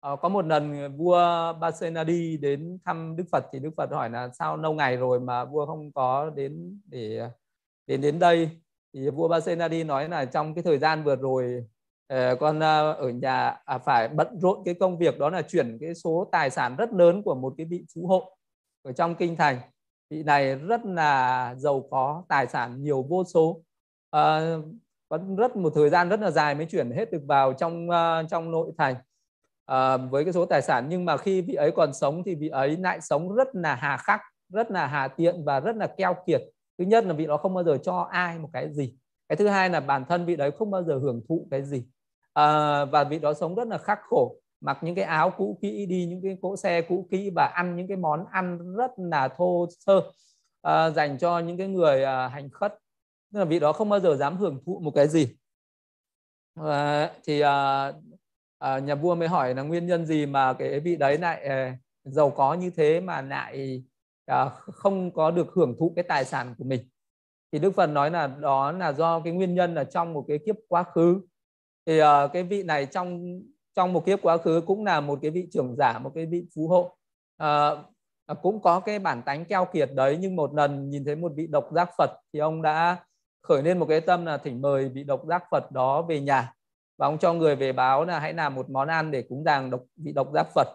ờ, có một lần vua Basenadi đến thăm Đức Phật thì Đức Phật hỏi là sao lâu ngày rồi mà vua không có đến để đến đến đây? Thì vua Basenadi nói là trong cái thời gian vừa rồi ờ, con ở nhà à, phải bận rộn cái công việc đó là chuyển cái số tài sản rất lớn của một cái vị phú hộ ở trong kinh thành vị này rất là giàu có tài sản nhiều vô số. À, vẫn rất một thời gian rất là dài mới chuyển hết được vào trong uh, trong nội thành. Uh, với cái số tài sản nhưng mà khi vị ấy còn sống thì vị ấy lại sống rất là hà khắc rất là hà tiện và rất là keo kiệt. Thứ nhất là vị đó không bao giờ cho ai một cái gì. Cái thứ hai là bản thân vị đấy không bao giờ hưởng thụ cái gì. Uh, và vị đó sống rất là khắc khổ mặc những cái áo cũ kỹ đi những cái cỗ xe cũ kỹ và ăn những cái món ăn rất là thô sơ à, dành cho những cái người à, hành khất tức là vị đó không bao giờ dám hưởng thụ một cái gì. À, thì à, à, nhà vua mới hỏi là nguyên nhân gì mà cái vị đấy lại à, giàu có như thế mà lại à, không có được hưởng thụ cái tài sản của mình? Thì đức phật nói là đó là do cái nguyên nhân là trong một cái kiếp quá khứ. Thì uh, cái vị này trong trong một kiếp quá khứ cũng là một cái vị trưởng giả một cái vị phú hộ. Ờ, à, cũng có cái bản tánh keo kiệt đấy nhưng một lần nhìn thấy một vị độc giác phật thì ông đã khởi lên một cái tâm là thỉnh mời vị độc giác phật đó về nhà. Và ông cho người về báo là hãy làm một món ăn để cúng dường độc vị độc giác phật.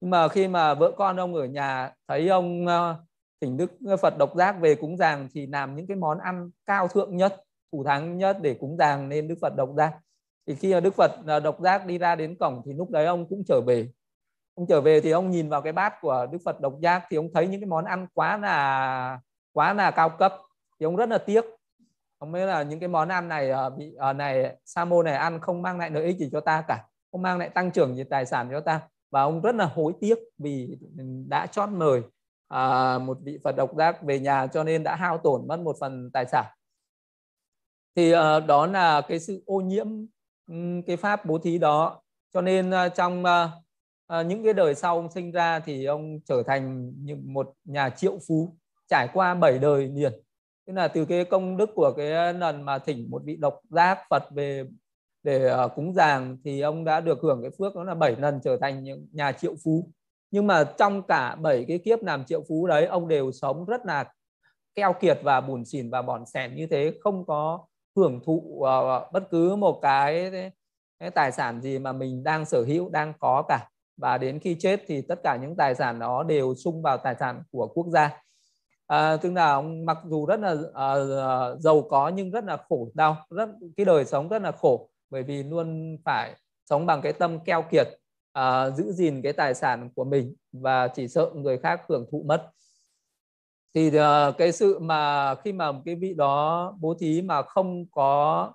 Nhưng mà khi mà vợ con ông ở nhà thấy ông ờ, thỉnh đức phật độc giác về cúng dường thì làm những cái món ăn cao thượng nhất thủ thắng nhất để cúng dường nên đức phật độc giác thì khi mà đức phật à, độc giác đi ra đến cổng thì lúc đấy ông cũng trở về. Ông trở về thì ông nhìn vào cái bát của đức phật độc giác thì ông thấy những cái món ăn quá là quá là cao cấp. Thì ông rất là tiếc. Ông mới là những cái món ăn này à, bị à, này sa môn này ăn không mang lại lợi ích gì cho ta cả không mang lại tăng trưởng gì tài sản cho ta. Và ông rất là hối tiếc vì đã chót mời à, một vị Phật độc giác về nhà cho nên đã hao tổn mất một phần tài sản. Thì uh, đó là cái sự ô nhiễm cái pháp bố thí đó. Cho nên à, trong à, à, những cái đời sau ông sinh ra thì ông trở thành như một nhà triệu phú, trải qua bảy đời liền. Tức là từ cái công đức của cái lần mà thỉnh một vị độc giác Phật về, để cúng dường thì ông đã được hưởng cái phước đó là bảy lần trở thành những nhà triệu phú. Nhưng mà trong cả bảy cái kiếp làm triệu phú đấy, ông đều sống rất là keo kiệt và buồn xỉn và bòn sẻn như thế, không có hưởng thụ uh, bất cứ một cái, cái tài sản gì mà mình đang sở hữu đang có cả. Và đến khi chết thì tất cả những tài sản đó đều sung vào tài sản của quốc gia. À, tức là ông mặc dù rất là uh, giàu có nhưng rất là khổ đau rất cái đời sống rất là khổ bởi vì luôn phải sống bằng cái tâm keo kiệt uh, giữ gìn cái tài sản của mình và chỉ sợ người khác hưởng thụ mất thì uh, cái sự mà khi mà cái vị đó bố thí mà không có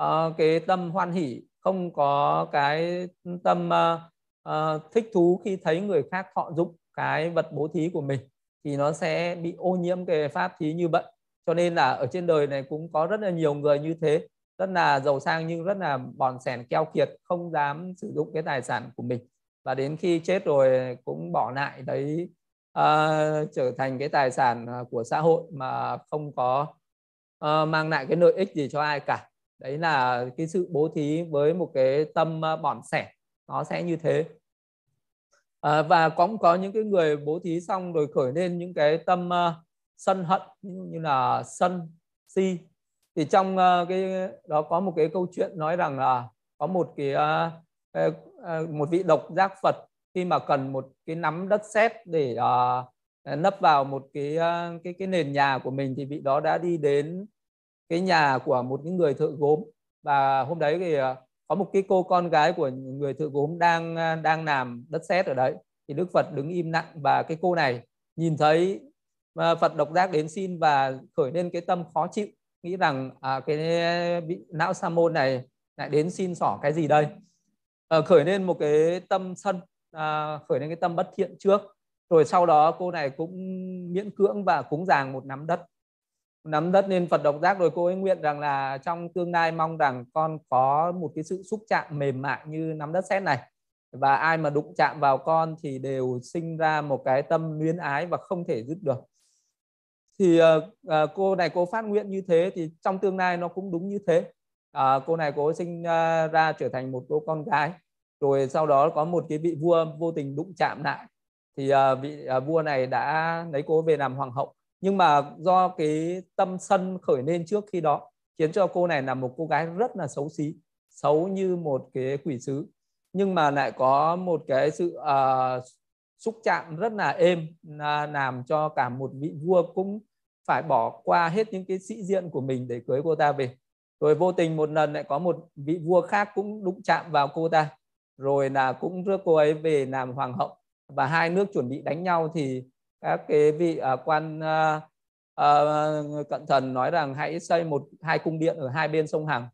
uh, cái tâm hoan hỷ không có cái tâm uh, uh, thích thú khi thấy người khác thọ dụng cái vật bố thí của mình thì nó sẽ bị ô nhiễm cái pháp thí như vậy. Cho nên là ở trên đời này cũng có rất là nhiều người như thế rất là giàu sang nhưng rất là bòn sẻn keo kiệt không dám sử dụng cái tài sản của mình. Và đến khi chết rồi cũng bỏ lại đấy uh, trở thành cái tài sản ờ, của xã hội mà không có uh, mang lại cái lợi ích gì cho ai cả. Đấy là cái sự bố thí với một cái tâm uh, bỏn sẻ. Nó sẽ như thế. À, và cũng có những cái người bố thí xong rồi khởi lên những cái tâm uh, sân hận như là sân si. Thì trong uh, cái đó có một cái câu chuyện nói rằng là có một cái uh, uh, một vị độc giác Phật khi mà cần một cái nắm đất sét để uh, nấp vào một cái uh, cái cái nền nhà của mình thì vị đó đã đi đến cái nhà của một cái người thợ gốm. Và hôm đấy thì uh, có một cái cô con gái của người thợ gốm đang uh, đang làm đất sét ở đấy. Thì Đức Phật đứng im lặng và cái cô này nhìn thấy uh, Phật độc giác đến xin và khởi lên cái tâm khó chịu nghĩ rằng à, cái bị não sa môn này lại đến xin xỏ cái gì đây? À, khởi lên một cái tâm sân à, khởi lên cái tâm bất thiện trước. Rồi sau đó cô này cũng miễn cưỡng và cúng dàng một nắm đất. Nắm đất nên Phật độc giác rồi cô ấy nguyện rằng là trong tương lai mong rằng con có một cái sự xúc chạm mềm mại như nắm đất sét này. Và ai mà đụng chạm vào con thì đều sinh ra một cái tâm luyến ái và không thể dứt được. Thì uh, cô này cô phát nguyện như thế thì trong tương lai nó cũng đúng như thế. Uh, cô này cô sinh uh, ra trở thành một cô con gái rồi sau đó có một cái vị vua vô tình đụng chạm lại. Thì uh, vị uh, vua này đã lấy cô về làm hoàng hậu. Nhưng mà do cái tâm sân khởi lên trước khi đó khiến cho cô này là một cô gái rất là xấu xí xấu như một cái quỷ sứ. Nhưng mà lại có một cái sự uh, xúc chạm rất là êm là làm cho cả một vị vua cũng phải bỏ qua hết những cái sĩ diện của mình để cưới cô ta về. Rồi vô tình một lần lại có một vị vua khác cũng đụng chạm vào cô ta rồi là cũng rước cô ấy về làm hoàng hậu. Và hai nước chuẩn bị đánh nhau thì các cái vị uh, quan uh, uh, cận thần nói rằng hãy xây một hai cung điện ở hai bên sông Hằng.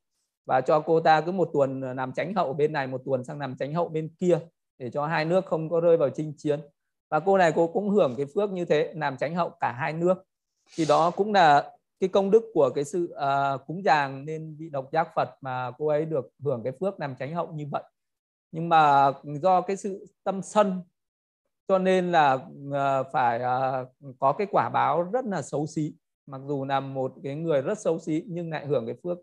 Và cho cô ta cứ một tuần làm tránh hậu bên này một tuần sang làm tránh hậu bên kia để cho hai nước không có rơi vào chinh chiến. Và cô này cô cũng hưởng cái phước như thế làm tránh hậu cả hai nước. Thì đó cũng là cái công đức của cái sự uh, cúng dường nên vị độc giác Phật mà cô ấy được hưởng cái phước làm tránh hậu như vậy nhưng mà do cái sự tâm sân, cho nên là ờ, phải ờ, có cái quả báo rất là xấu xí. Mặc dù là một cái người rất xấu xí, nhưng lại hưởng cái phước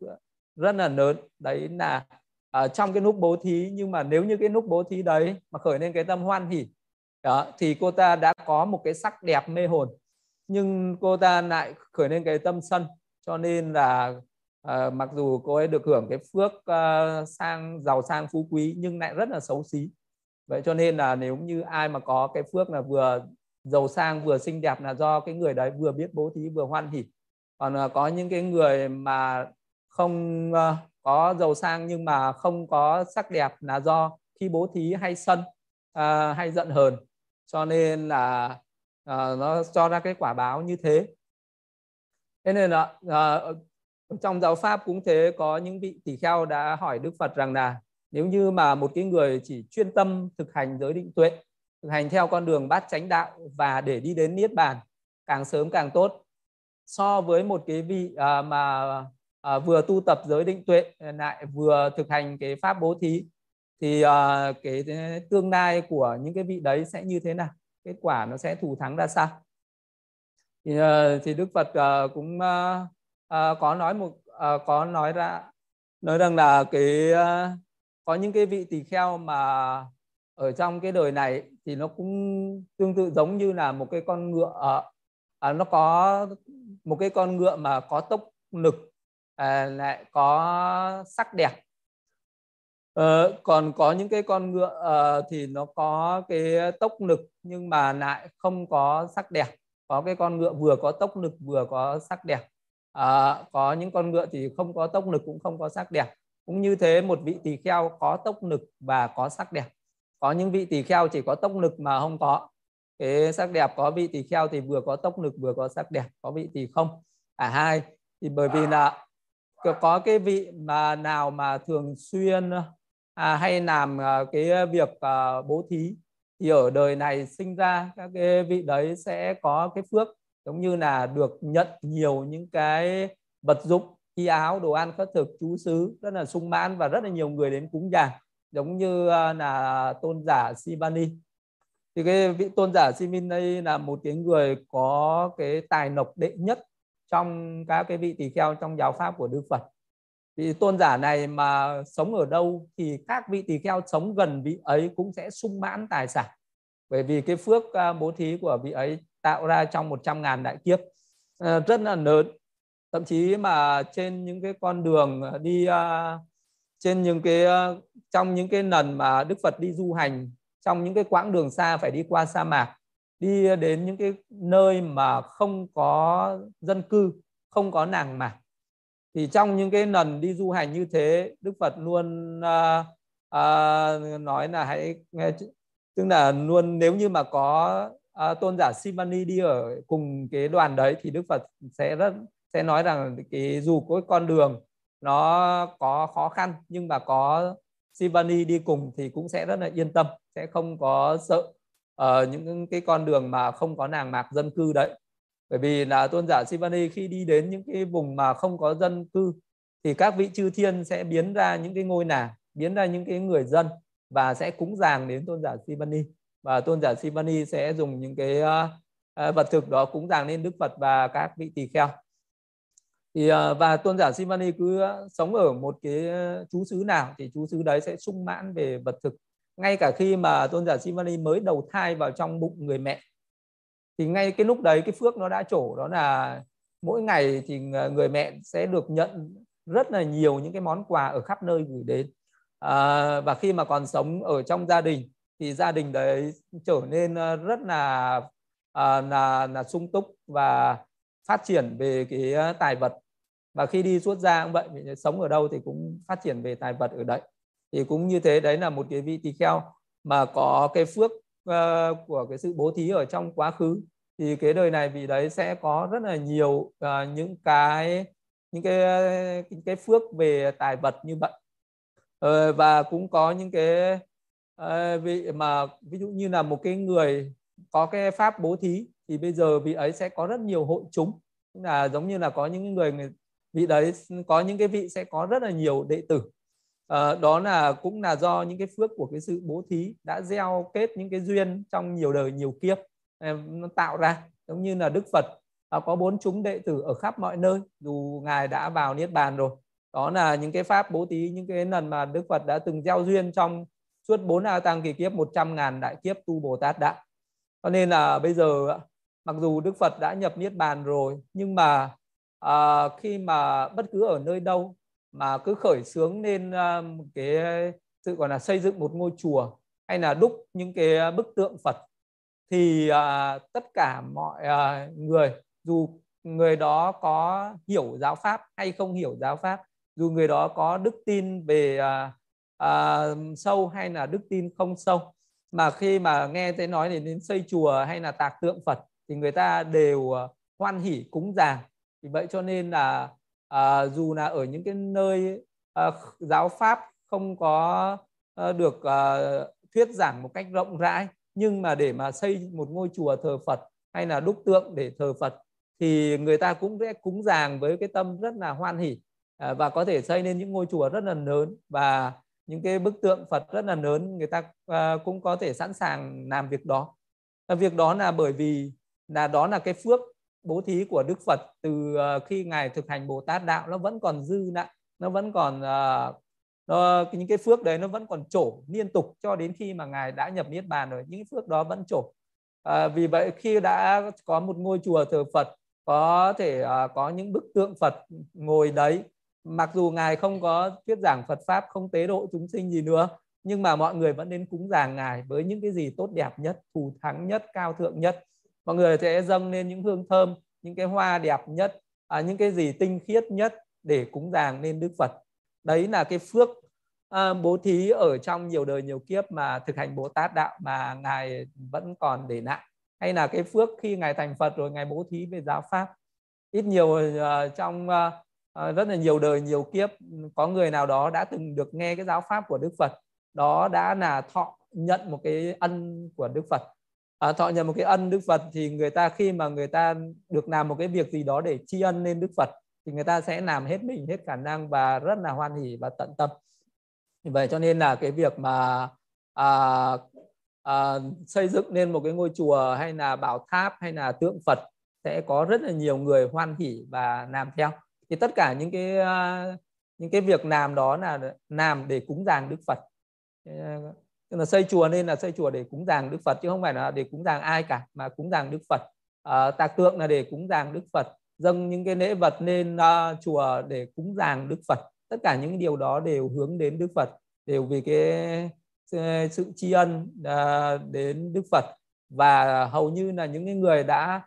rất là lớn. Đấy là ở trong cái nút bố thí. Nhưng mà nếu như cái nút bố thí đấy mà khởi lên cái tâm hoan hỉ đó, thì cô ta đã có một cái sắc đẹp mê hồn. Nhưng cô ta lại khởi lên cái tâm sân, cho nên là à, mặc dù cô ấy được hưởng cái phước uh, sang giàu sang phú quý nhưng lại rất là xấu xí. Vậy cho nên là nếu như ai mà có cái phước là vừa giàu sang vừa xinh đẹp là do cái người đấy vừa biết bố thí vừa hoan hỉ. Còn uh, có những cái người mà không uh, có giàu sang nhưng mà không có sắc đẹp là do khi bố thí hay sân uh, hay giận hờn. Cho nên là uh, nó cho ra cái quả báo như thế. Thế nên là uh, trong giáo pháp cũng thế có những vị tỷ kheo đã hỏi Đức Phật rằng là nếu như mà một cái người chỉ chuyên tâm thực hành giới định tuệ thực hành theo con đường bát chánh đạo và để đi đến niết bàn càng sớm càng tốt so với một cái vị à, mà à, vừa tu tập giới định tuệ lại vừa thực hành cái pháp bố thí thì à, cái tương lai của những cái vị đấy sẽ như thế nào? Kết quả nó sẽ thù thắng ra sao? Thì, à, thì Đức Phật à, cũng à, à, có nói một à, có nói ra nói rằng là cái à, có những cái vị tỳ kheo mà ở trong cái đời này thì nó cũng tương tự giống như là một cái con ngựa à, nó có một cái con ngựa mà có tốc lực à, lại có sắc đẹp. À, còn có những cái con ngựa à, thì nó có cái tốc lực nhưng mà lại không có sắc đẹp. Có cái con ngựa vừa có tốc lực vừa có sắc đẹp à, có những con ngựa thì không có tốc lực cũng không có sắc đẹp. Cũng như thế một vị tỳ kheo có tốc lực và có sắc đẹp. Có những vị tỳ kheo chỉ có tốc lực mà không có. Cái sắc đẹp có vị tỳ kheo thì vừa có tốc lực vừa có sắc đẹp. Có vị thì không. Cả hai thì bởi vì là có cái vị mà nào mà thường xuyên à, hay làm à, cái việc à, bố thí thì ở đời này sinh ra các cái vị đấy sẽ có cái phước giống như là được nhận nhiều những cái vật dụng, y áo, đồ ăn khất thực, chú xứ, rất là sung mãn và rất là nhiều người đến cúng dường. Giống như ờ, là tôn giả Sivani thì cái vị tôn giả Sivani là một cái người có cái tài nộc đệ nhất trong các cái vị tỳ kheo trong giáo pháp của Đức Phật. Vị tôn giả này mà sống ở đâu thì các vị tỳ kheo sống gần vị ấy cũng sẽ sung mãn tài sản. Bởi vì cái phước ờ, bố thí của vị ấy tạo ra trong 100 ngàn đại kiếp. Ờ, rất là lớn. Thậm chí mà trên những cái con đường ờ, đi ờ, trên những cái trong những cái lần mà Đức Phật đi du hành trong những cái quãng đường xa phải đi qua sa mạc đi đến những cái nơi mà không có dân cư không có nàng mạc thì trong những cái lần đi du hành như thế Đức Phật luôn uh, uh, nói là hãy nghe tức là luôn nếu như mà có à, tôn giả simani đi ở cùng cái đoàn đấy thì Đức Phật sẽ rất sẽ nói rằng cái dù có con đường nó có khó khăn nhưng mà có Sivani đi cùng thì cũng sẽ rất là yên tâm sẽ không có sợ uh, những cái con đường mà không có nàng mạc dân cư đấy. Bởi vì là tôn giả Sivani khi đi đến những cái vùng mà không có dân cư thì các vị chư thiên sẽ biến ra những cái ngôi nàng biến ra những cái người dân và sẽ cúng dường đến tôn giả Sivani và tôn giả Sivani sẽ dùng những cái uh, vật thực đó cúng dường lên Đức Phật và các vị tỳ kheo. Thì uh, và tôn giả Sivani cứ sống ở một cái chú xứ nào thì chú xứ đấy sẽ sung mãn về vật thực. Ngay cả khi mà tôn giả Sivani mới đầu thai vào trong bụng người mẹ thì ngay cái lúc đấy cái phước nó đã trổ đó là mỗi ngày thì người mẹ sẽ được nhận rất là nhiều những cái món quà ở khắp nơi gửi đến. À, và khi mà còn sống ở trong gia đình thì gia đình đấy trở nên ờ, rất là à, là là sung túc và phát triển về cái ờ, tài vật. Và khi đi xuất gia cũng vậy mình sống ở đâu thì cũng phát triển về tài vật ở đấy. Thì cũng như thế đấy là một cái vị tỳ kheo mà có cái phước uh, của cái sự bố thí ở trong quá khứ. Thì cái đời này vì đấy sẽ có rất là nhiều uh, những cái những cái những cái phước về tài vật như vậy. Uh, và cũng có những cái Ờ, vị mà ví dụ như là một cái người có cái pháp bố thí thì bây giờ vị ấy sẽ có rất nhiều hội chúng. Là giống như là có những người, vị đấy có những cái vị sẽ có rất là nhiều đệ tử. À, đó là cũng là do những cái phước của cái sự bố thí đã gieo kết những cái duyên trong nhiều đời nhiều kiếp ờ, nó tạo ra. Giống như là đức phật à, có bốn chúng đệ tử ở khắp mọi nơi dù ngài đã vào niết bàn rồi. Đó là những cái pháp bố thí những cái lần mà đức phật đã từng gieo duyên trong suốt bốn a tăng kỳ kiếp 100 ngàn đại kiếp tu bồ tát đã, cho nên là bây giờ mặc dù Đức Phật đã nhập niết bàn rồi nhưng mà à, khi mà bất cứ ở nơi đâu mà cứ khởi xướng nên à, cái sự gọi là xây dựng một ngôi chùa hay là đúc những cái bức tượng Phật thì à, tất cả mọi à, người dù người đó có hiểu giáo pháp hay không hiểu giáo pháp dù người đó có đức tin về à, uh, sâu hay là đức tin không sâu. Mà khi mà nghe thấy nói đến xây chùa hay là tạc tượng Phật thì người ta đều à, hoan hỉ cúng dường. Vì vậy cho nên là à, dù là ở những cái nơi à, giáo pháp không có à, được à, thuyết giảng một cách rộng rãi nhưng mà để mà xây một ngôi chùa thờ Phật hay là đúc tượng để thờ Phật thì người ta cũng sẽ cúng dường với cái tâm rất là hoan hỉ à, và có thể xây nên những ngôi chùa rất là lớn và những cái bức tượng Phật rất là lớn người ta uh, cũng có thể sẵn sàng làm việc đó. Và việc đó là bởi vì là đó là cái phước bố thí của Đức Phật từ uh, khi ngài thực hành Bồ Tát đạo nó vẫn còn dư lại nó vẫn còn à, nó, những cái phước đấy nó vẫn còn trổ liên tục cho đến khi mà ngài đã nhập niết bàn rồi. Những phước đó vẫn trổ. À, vì vậy khi đã có một ngôi chùa thờ Phật có thể à, có những bức tượng Phật ngồi đấy mặc dù ngài không có thuyết giảng Phật pháp không tế độ chúng sinh gì nữa nhưng mà mọi người vẫn đến cúng dường ngài với những cái gì tốt đẹp nhất thù thắng nhất cao thượng nhất. Mọi người sẽ dâng lên những hương thơm những cái hoa đẹp nhất à, những cái gì tinh khiết nhất để cúng dường lên Đức Phật. Đấy là cái phước à, bố thí ở trong nhiều đời nhiều kiếp mà thực hành Bồ Tát đạo mà ngài vẫn còn để lại. Hay là cái phước khi ngài thành Phật rồi ngài bố thí về giáo pháp. Ít nhiều uh, trong uh, Ờ, rất là nhiều đời nhiều kiếp. Có người nào đó đã từng được nghe cái giáo pháp của Đức Phật đó đã là thọ nhận một cái ân của Đức Phật. À, thọ nhận một cái ân Đức Phật thì người ta khi mà người ta được làm một cái việc gì đó để tri ân lên Đức Phật thì người ta sẽ làm hết mình hết khả năng và rất là hoan hỉ và tận tâm. Vậy cho nên là cái việc mà à, à, xây dựng nên một cái ngôi chùa hay là bảo tháp hay là tượng Phật sẽ có rất là nhiều người hoan hỉ và làm theo thì tất cả những cái ờ, những cái việc làm đó là làm để cúng dường Đức Phật. Ờ, tức là xây chùa nên là xây chùa để cúng dường Đức Phật chứ không phải là để cúng dường ai cả mà cúng dường Đức Phật. Ờ, à, tạc tượng là để cúng dường Đức Phật dâng những cái lễ vật nên uh, chùa để cúng dường Đức Phật. Tất cả những điều đó đều hướng đến Đức Phật đều vì cái sự tri ân uh, đến Đức Phật. Và hầu như là những cái người đã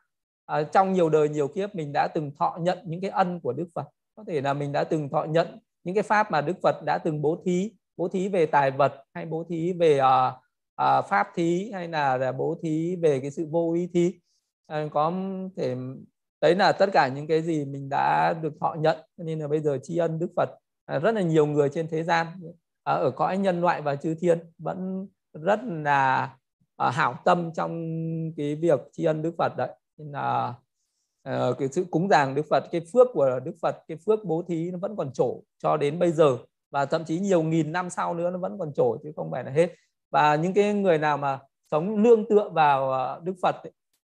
à, trong nhiều đời nhiều kiếp mình đã từng thọ nhận những cái ân của Đức Phật. Có thể là mình đã từng thọ nhận những cái pháp mà Đức Phật đã từng bố thí bố thí về tài vật hay bố thí về uh, uh, pháp thí hay là bố thí về cái sự vô ý thí. À, có thể đấy là tất cả những cái gì mình đã được thọ nhận. Nên là bây giờ tri ân Đức Phật à, rất là nhiều người trên thế gian à, ở cõi nhân loại và chư thiên vẫn rất là à, hảo tâm trong cái việc tri ân Đức Phật đấy nên là uh, cái sự cúng dường Đức Phật cái phước của Đức Phật cái phước bố thí nó vẫn còn trổ cho đến bây giờ. Và thậm chí nhiều nghìn năm sau nữa nó vẫn còn trổ chứ không phải là hết. Và những cái người nào mà sống nương tựa vào ờ, Đức Phật ấy,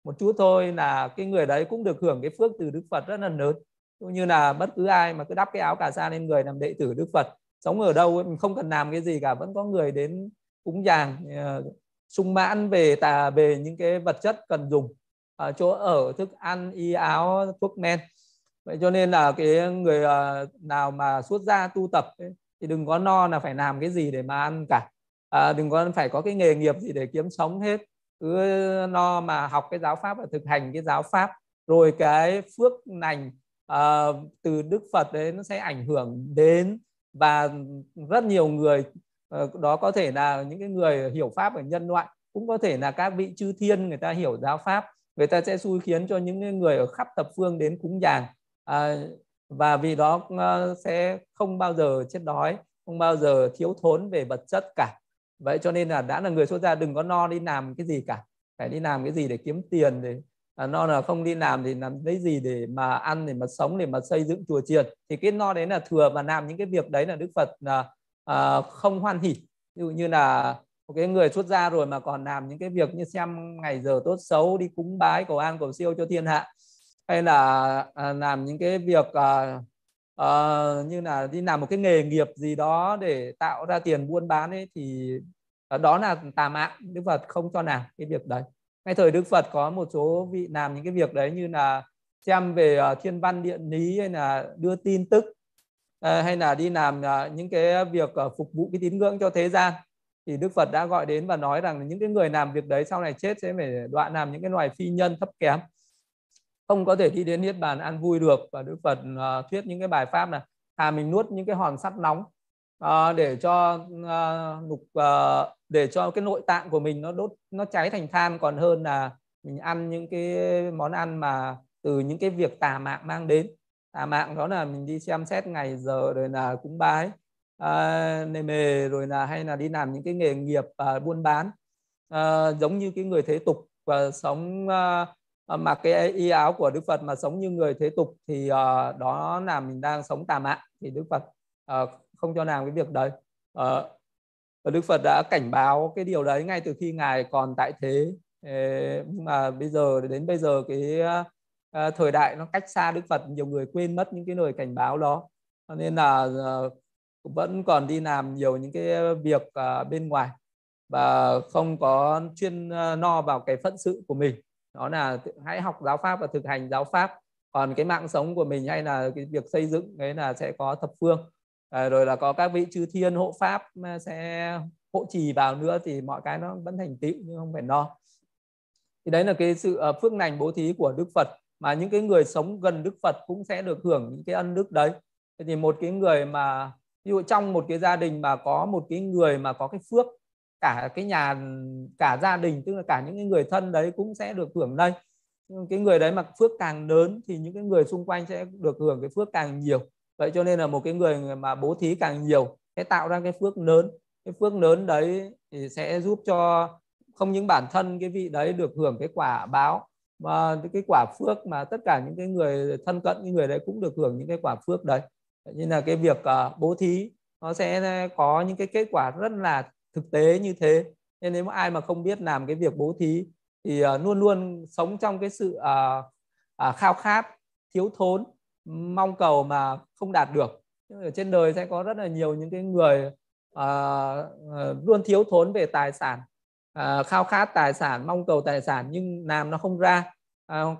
một chút thôi là cái người đấy cũng được hưởng cái phước từ Đức Phật rất là lớn. Cũng như là bất cứ ai mà cứ đắp cái áo cà sa lên người làm đệ tử Đức Phật sống ở đâu ấy, mình không cần làm cái gì cả vẫn có người đến cúng dường uh, sung mãn về tà về những cái vật chất cần dùng à, chỗ ở thức ăn y áo thuốc men. Vậy cho nên là cái người ờ, nào mà xuất gia tu tập ấy, thì đừng có no là phải làm cái gì để mà ăn cả. À, đừng có phải có cái nghề nghiệp gì để kiếm sống hết. Cứ no mà học cái giáo pháp và thực hành cái giáo pháp. Rồi cái phước lành à, từ đức phật đấy nó sẽ ảnh hưởng đến và rất nhiều người ờ, đó có thể là những cái người hiểu pháp ở nhân loại cũng có thể là các vị chư thiên người ta hiểu giáo pháp người ta sẽ xui khiến cho những người ở khắp thập phương đến cúng dường. À, và vì đó à, sẽ không bao giờ chết đói không bao giờ thiếu thốn về vật chất cả. Vậy cho nên là đã là người xuất gia đừng có no đi làm cái gì cả. Phải đi làm cái gì để kiếm tiền để à, no là không đi làm thì làm lấy gì để mà ăn để mà sống để mà xây dựng chùa chiền. Thì cái no đấy là thừa và làm những cái việc đấy là đức phật là à, không hoan hỉ ví dụ như là một cái người xuất gia rồi mà còn làm những cái việc như xem ngày giờ tốt xấu đi cúng bái cầu an cầu siêu cho thiên hạ. Hay là à, làm những cái việc à, à, như là đi làm một cái nghề nghiệp gì đó để tạo ra tiền buôn bán ấy thì à, đó là tà mạng Đức Phật không cho làm cái việc đấy. Ngay thời Đức Phật có một số vị làm những cái việc đấy như là xem về uh, thiên văn điện lý hay là đưa tin tức uh, hay là đi làm uh, những cái việc uh, phục vụ cái tín ngưỡng cho thế gian thì Đức Phật đã gọi đến và nói rằng những cái người làm việc đấy sau này chết sẽ phải đoạn làm những cái loài phi nhân thấp kém. Không có thể đi đến niết bàn ăn vui được. Và đức phật uh, thuyết những cái bài pháp là à mình nuốt những cái hòn sắt nóng uh, để cho uh, nục uh, để cho cái nội tạng của mình nó đốt nó cháy thành than. Còn hơn là mình ăn những cái món ăn mà từ những cái việc tà mạng mang đến. Tà mạng đó là mình đi xem xét ngày giờ rồi là cúng bái à, nề mề rồi là hay là đi làm những cái nghề nghiệp à, buôn bán. À, giống như cái người thế tục và sống à, à mặc cái y áo của Đức Phật mà sống như người thế tục thì à, đó là mình đang sống tà mạng thì Đức Phật à, không cho làm cái việc đấy. À, và Đức Phật đã cảnh báo cái điều đấy ngay từ khi ngài còn tại thế. Nhưng mà bây giờ đến bây giờ cái à, thời đại nó cách xa Đức Phật nhiều người quên mất những cái lời cảnh báo đó. Nên là à, vẫn còn đi làm nhiều những cái ờ, việc uh, bên ngoài và không có chuyên uh, no vào cái phận sự của mình. Đó là hãy học giáo pháp và thực hành giáo pháp. Còn cái mạng sống của mình hay là cái việc xây dựng đấy là sẽ có thập phương. À, rồi là có các vị chư thiên hộ pháp sẽ hộ trì vào nữa thì mọi cái nó vẫn thành tựu nhưng không phải no. Thì đấy là cái sự uh, phước lành bố thí của Đức Phật. Mà những cái người sống gần Đức Phật cũng sẽ được hưởng những cái ân đức đấy. Thì một cái người mà ví dụ trong một cái gia đình mà có một cái người mà có cái phước, cả cái nhà, cả gia đình, tức là cả những cái người thân đấy cũng sẽ được hưởng đây. Cái người đấy mà phước càng lớn thì những cái người xung quanh sẽ được hưởng cái phước càng nhiều. Vậy cho nên là một cái người mà bố thí càng nhiều sẽ tạo ra cái phước lớn. Cái phước lớn đấy thì sẽ giúp cho không những bản thân cái vị đấy được hưởng cái quả báo, mà cái quả phước mà tất cả những cái người thân cận những người đấy cũng được hưởng những cái quả phước đấy như là cái việc ờ, bố thí, nó sẽ ờ, có những cái kết quả rất là thực tế như thế. Nên nếu ai mà không biết làm cái việc bố thí thì ờ, luôn luôn sống trong cái sự khao khát, thiếu thốn, mong cầu mà không đạt được. Ở trên đời sẽ có rất là nhiều những cái người luôn thiếu thốn về tài sản khao khát tài sản, mong cầu tài sản nhưng làm nó không ra.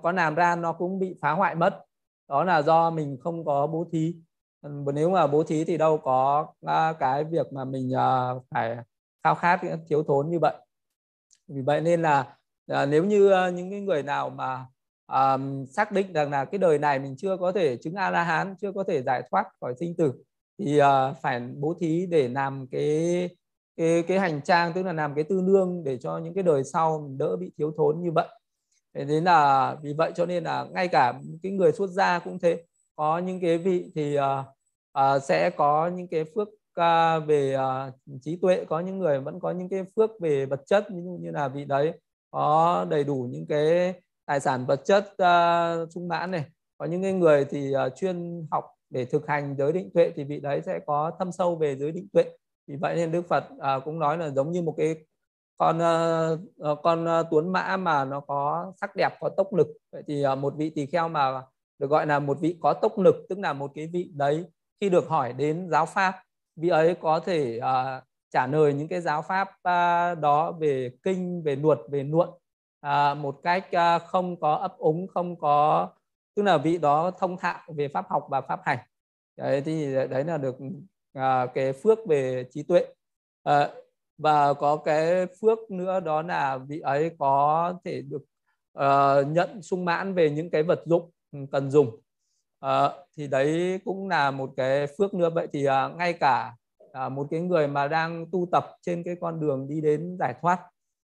Có làm ra nó cũng bị phá hoại mất. Đó là do mình không có bố thí. Ừ, nếu mà bố thí thì đâu có à, cái việc mà mình à, phải khao khát ờ, thiếu thốn như vậy. Vì vậy nên là à, nếu như những cái người nào mà um, xác định rằng là cái đời này mình chưa có thể chứng a la hán chưa có thể giải thoát khỏi sinh tử thì uh, phải bố thí để làm cái cái cái hành trang tức là làm cái tư lương để cho những cái đời sau mình đỡ bị thiếu thốn như vậy. Thế nên là vì vậy cho nên là ngay cả cái người xuất gia cũng thế. Có những cái vị thì uh, uh, sẽ có những cái phước uh, về uh, trí tuệ có những người vẫn có những cái phước về vật chất ví dụ như là vị đấy có đầy đủ những cái tài sản vật chất uh, sung mãn này. Có những cái người thì uh, chuyên học để thực hành giới định tuệ thì vị đấy sẽ có thâm sâu về giới định tuệ. Vì vậy nên Đức Phật uh, cũng nói là giống như một cái con uh, con uh, tuấn mã mà nó có sắc đẹp có tốc lực. Vậy thì uh, một vị tỳ kheo mà được gọi là một vị có tốc lực tức là một cái vị đấy khi được hỏi đến giáo pháp vị ấy có thể uh, trả lời những cái giáo pháp uh, đó về kinh về luật về luận uh, một cách uh, không có ấp úng không có tức là vị đó thông thạo về pháp học và pháp hành. Đấy thì đấy là được uh, cái phước về trí tuệ. Uh, và có cái phước nữa đó là vị ấy có thể được uh, nhận sung mãn về những cái vật dụng ừ, cần dùng à, thì đấy cũng là một cái phước nữa. Vậy thì à, ngay cả à, một cái người mà đang tu tập trên cái con đường đi đến giải thoát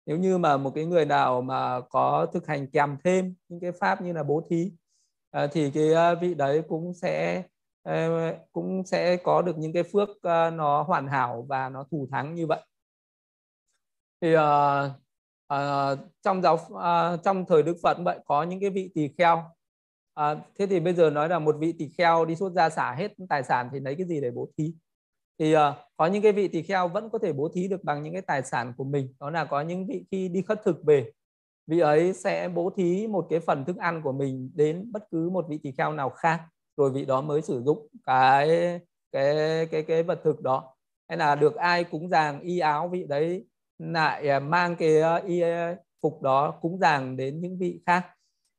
nếu như mà một cái người nào mà có thực hành kèm thêm những cái pháp như là bố thí à, thì cái à, vị đấy cũng sẽ cũng sẽ có được những cái phước nó hoàn hảo và nó thủ thắng như vậy. Thì uh, uh, trong giáo uh, trong thời Đức Phật vậy có những cái vị tỳ kheo à, thế thì bây giờ nói là một vị tỳ kheo đi xuất gia xả hết tài sản thì lấy cái gì để bố thí? Thì uh, có những cái vị tỳ kheo vẫn có thể bố thí được bằng những cái tài sản của mình. Đó là có những vị khi đi khất thực về vị ấy sẽ bố thí một cái phần thức ăn của mình đến bất cứ một vị tỳ kheo nào khác rồi vị đó mới sử dụng cái cái cái cái vật thực đó. Hay là được ai cúng dàng y áo vị đấy lại à, mang cái ờ, y ờ, phục đó cúng dàng đến những vị khác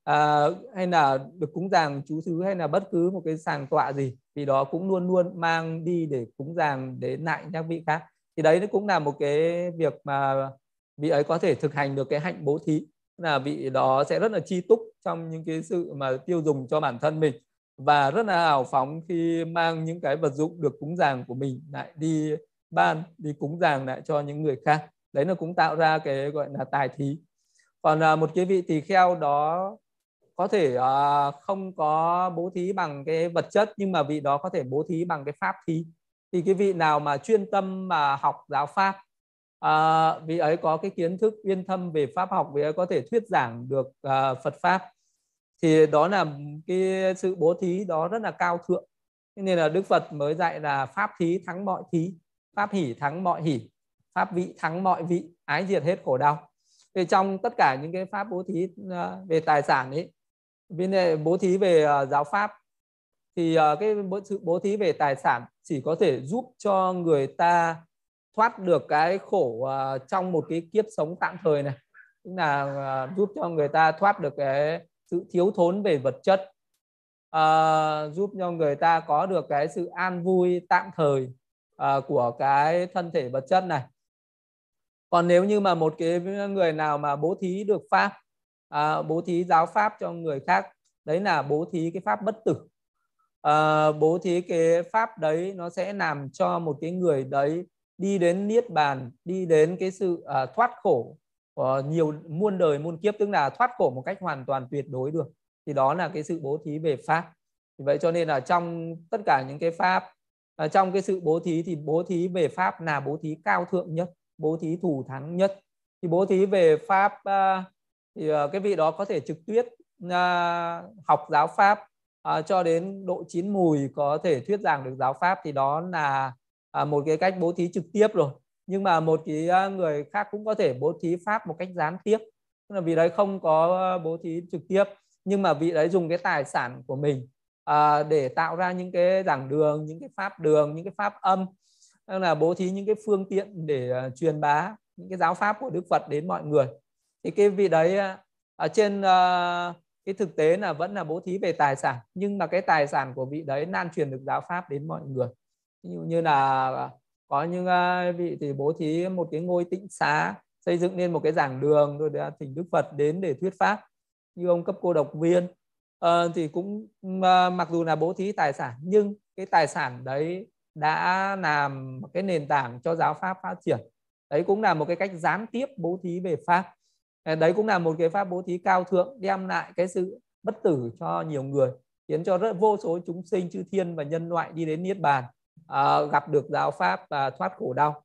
à, hay là được cúng dường chú xứ hay là bất cứ một cái sàng tọa gì thì đó cũng luôn luôn mang đi để cúng dường để lại các vị khác. Thì đấy nó cũng là một cái việc mà vị ấy có thể thực hành được cái hạnh bố thí là vị đó sẽ rất là chi túc trong những cái sự mà tiêu dùng cho bản thân mình và rất là hào phóng khi mang những cái vật dụng được cúng dường của mình lại đi ban đi cúng dường lại cho những người khác. Đấy là cũng tạo ra cái gọi là tài thí. Còn là một cái vị tỳ kheo đó có thể uh, không có bố thí bằng cái vật chất nhưng mà vị đó có thể bố thí bằng cái pháp thí. Thì cái vị nào mà chuyên tâm mà học giáo pháp uh, vị ấy có cái kiến thức uyên thâm về pháp học vị ấy có thể thuyết giảng được uh, Phật pháp thì đó là cái sự bố thí đó rất là cao thượng. Nên là Đức Phật mới dạy là pháp thí thắng mọi thí pháp hỷ thắng mọi hỷ pháp vị thắng mọi vị ái diệt hết khổ đau. Thì trong tất cả những cái pháp bố thí về tài sản ấy bên ờ, bố thí về ờ, giáo pháp thì ờ, cái cái sự bố thí về tài sản chỉ có thể giúp cho người ta thoát được cái khổ trong một cái kiếp sống tạm thời này. Tức là giúp cho người ta thoát được cái sự thiếu thốn về vật chất uh, giúp cho người ta có được cái sự an vui tạm thời uh, của cái thân thể vật chất này. Còn nếu như mà một cái người nào mà bố thí được pháp à, bố thí giáo pháp cho người khác đấy là bố thí cái pháp bất tử. À, bố thí cái pháp đấy nó sẽ làm cho một cái người đấy đi đến niết bàn đi đến cái sự à, thoát khổ của nhiều muôn đời muôn kiếp tức là thoát khổ một cách hoàn toàn tuyệt đối được. Thì đó là cái sự bố thí về pháp. Vậy cho nên là trong tất cả những cái pháp à, trong cái sự bố thí thì bố thí về pháp là bố thí cao thượng nhất bố thí thù thắng nhất. Thì bố thí về pháp uh, thì uh, cái vị đó có thể trực tiếp uh, à, học giáo pháp uh, cho đến độ chín mùi có thể thuyết giảng được giáo pháp thì đó là uh, một cái cách bố thí trực tiếp rồi. Nhưng mà một cái uh, người khác cũng có thể bố thí pháp một cách gián tiếp. Tức là vị đấy không có ờ, bố thí trực tiếp nhưng mà vị đấy dùng cái tài sản của mình à, để tạo ra những cái giảng đường những cái pháp đường những cái pháp âm. Tức là bố thí những cái phương tiện để uh, truyền bá những cái giáo pháp của Đức Phật đến mọi người thì cái vị đấy à, ở trên uh, cái thực tế là vẫn là bố thí về tài sản nhưng mà cái tài sản của vị đấy lan truyền được giáo pháp đến mọi người. Ví dụ như là có những uh, vị thì bố thí một cái ngôi tịnh xá xây dựng nên một cái giảng đường rồi để thỉnh Đức Phật đến để thuyết pháp như ông cấp cô độc viên. Uh, thì cũng uh, mặc dù là bố thí tài sản nhưng cái tài sản đấy đã làm cái nền tảng cho giáo pháp phát triển. Đấy cũng là một cái cách gián tiếp bố thí về pháp. Ờ, đấy cũng là một cái pháp bố thí cao thượng đem lại cái sự bất tử cho nhiều người khiến cho rất vô số chúng sinh chư thiên và nhân loại đi đến niết bàn à, gặp được giáo pháp và thoát khổ đau.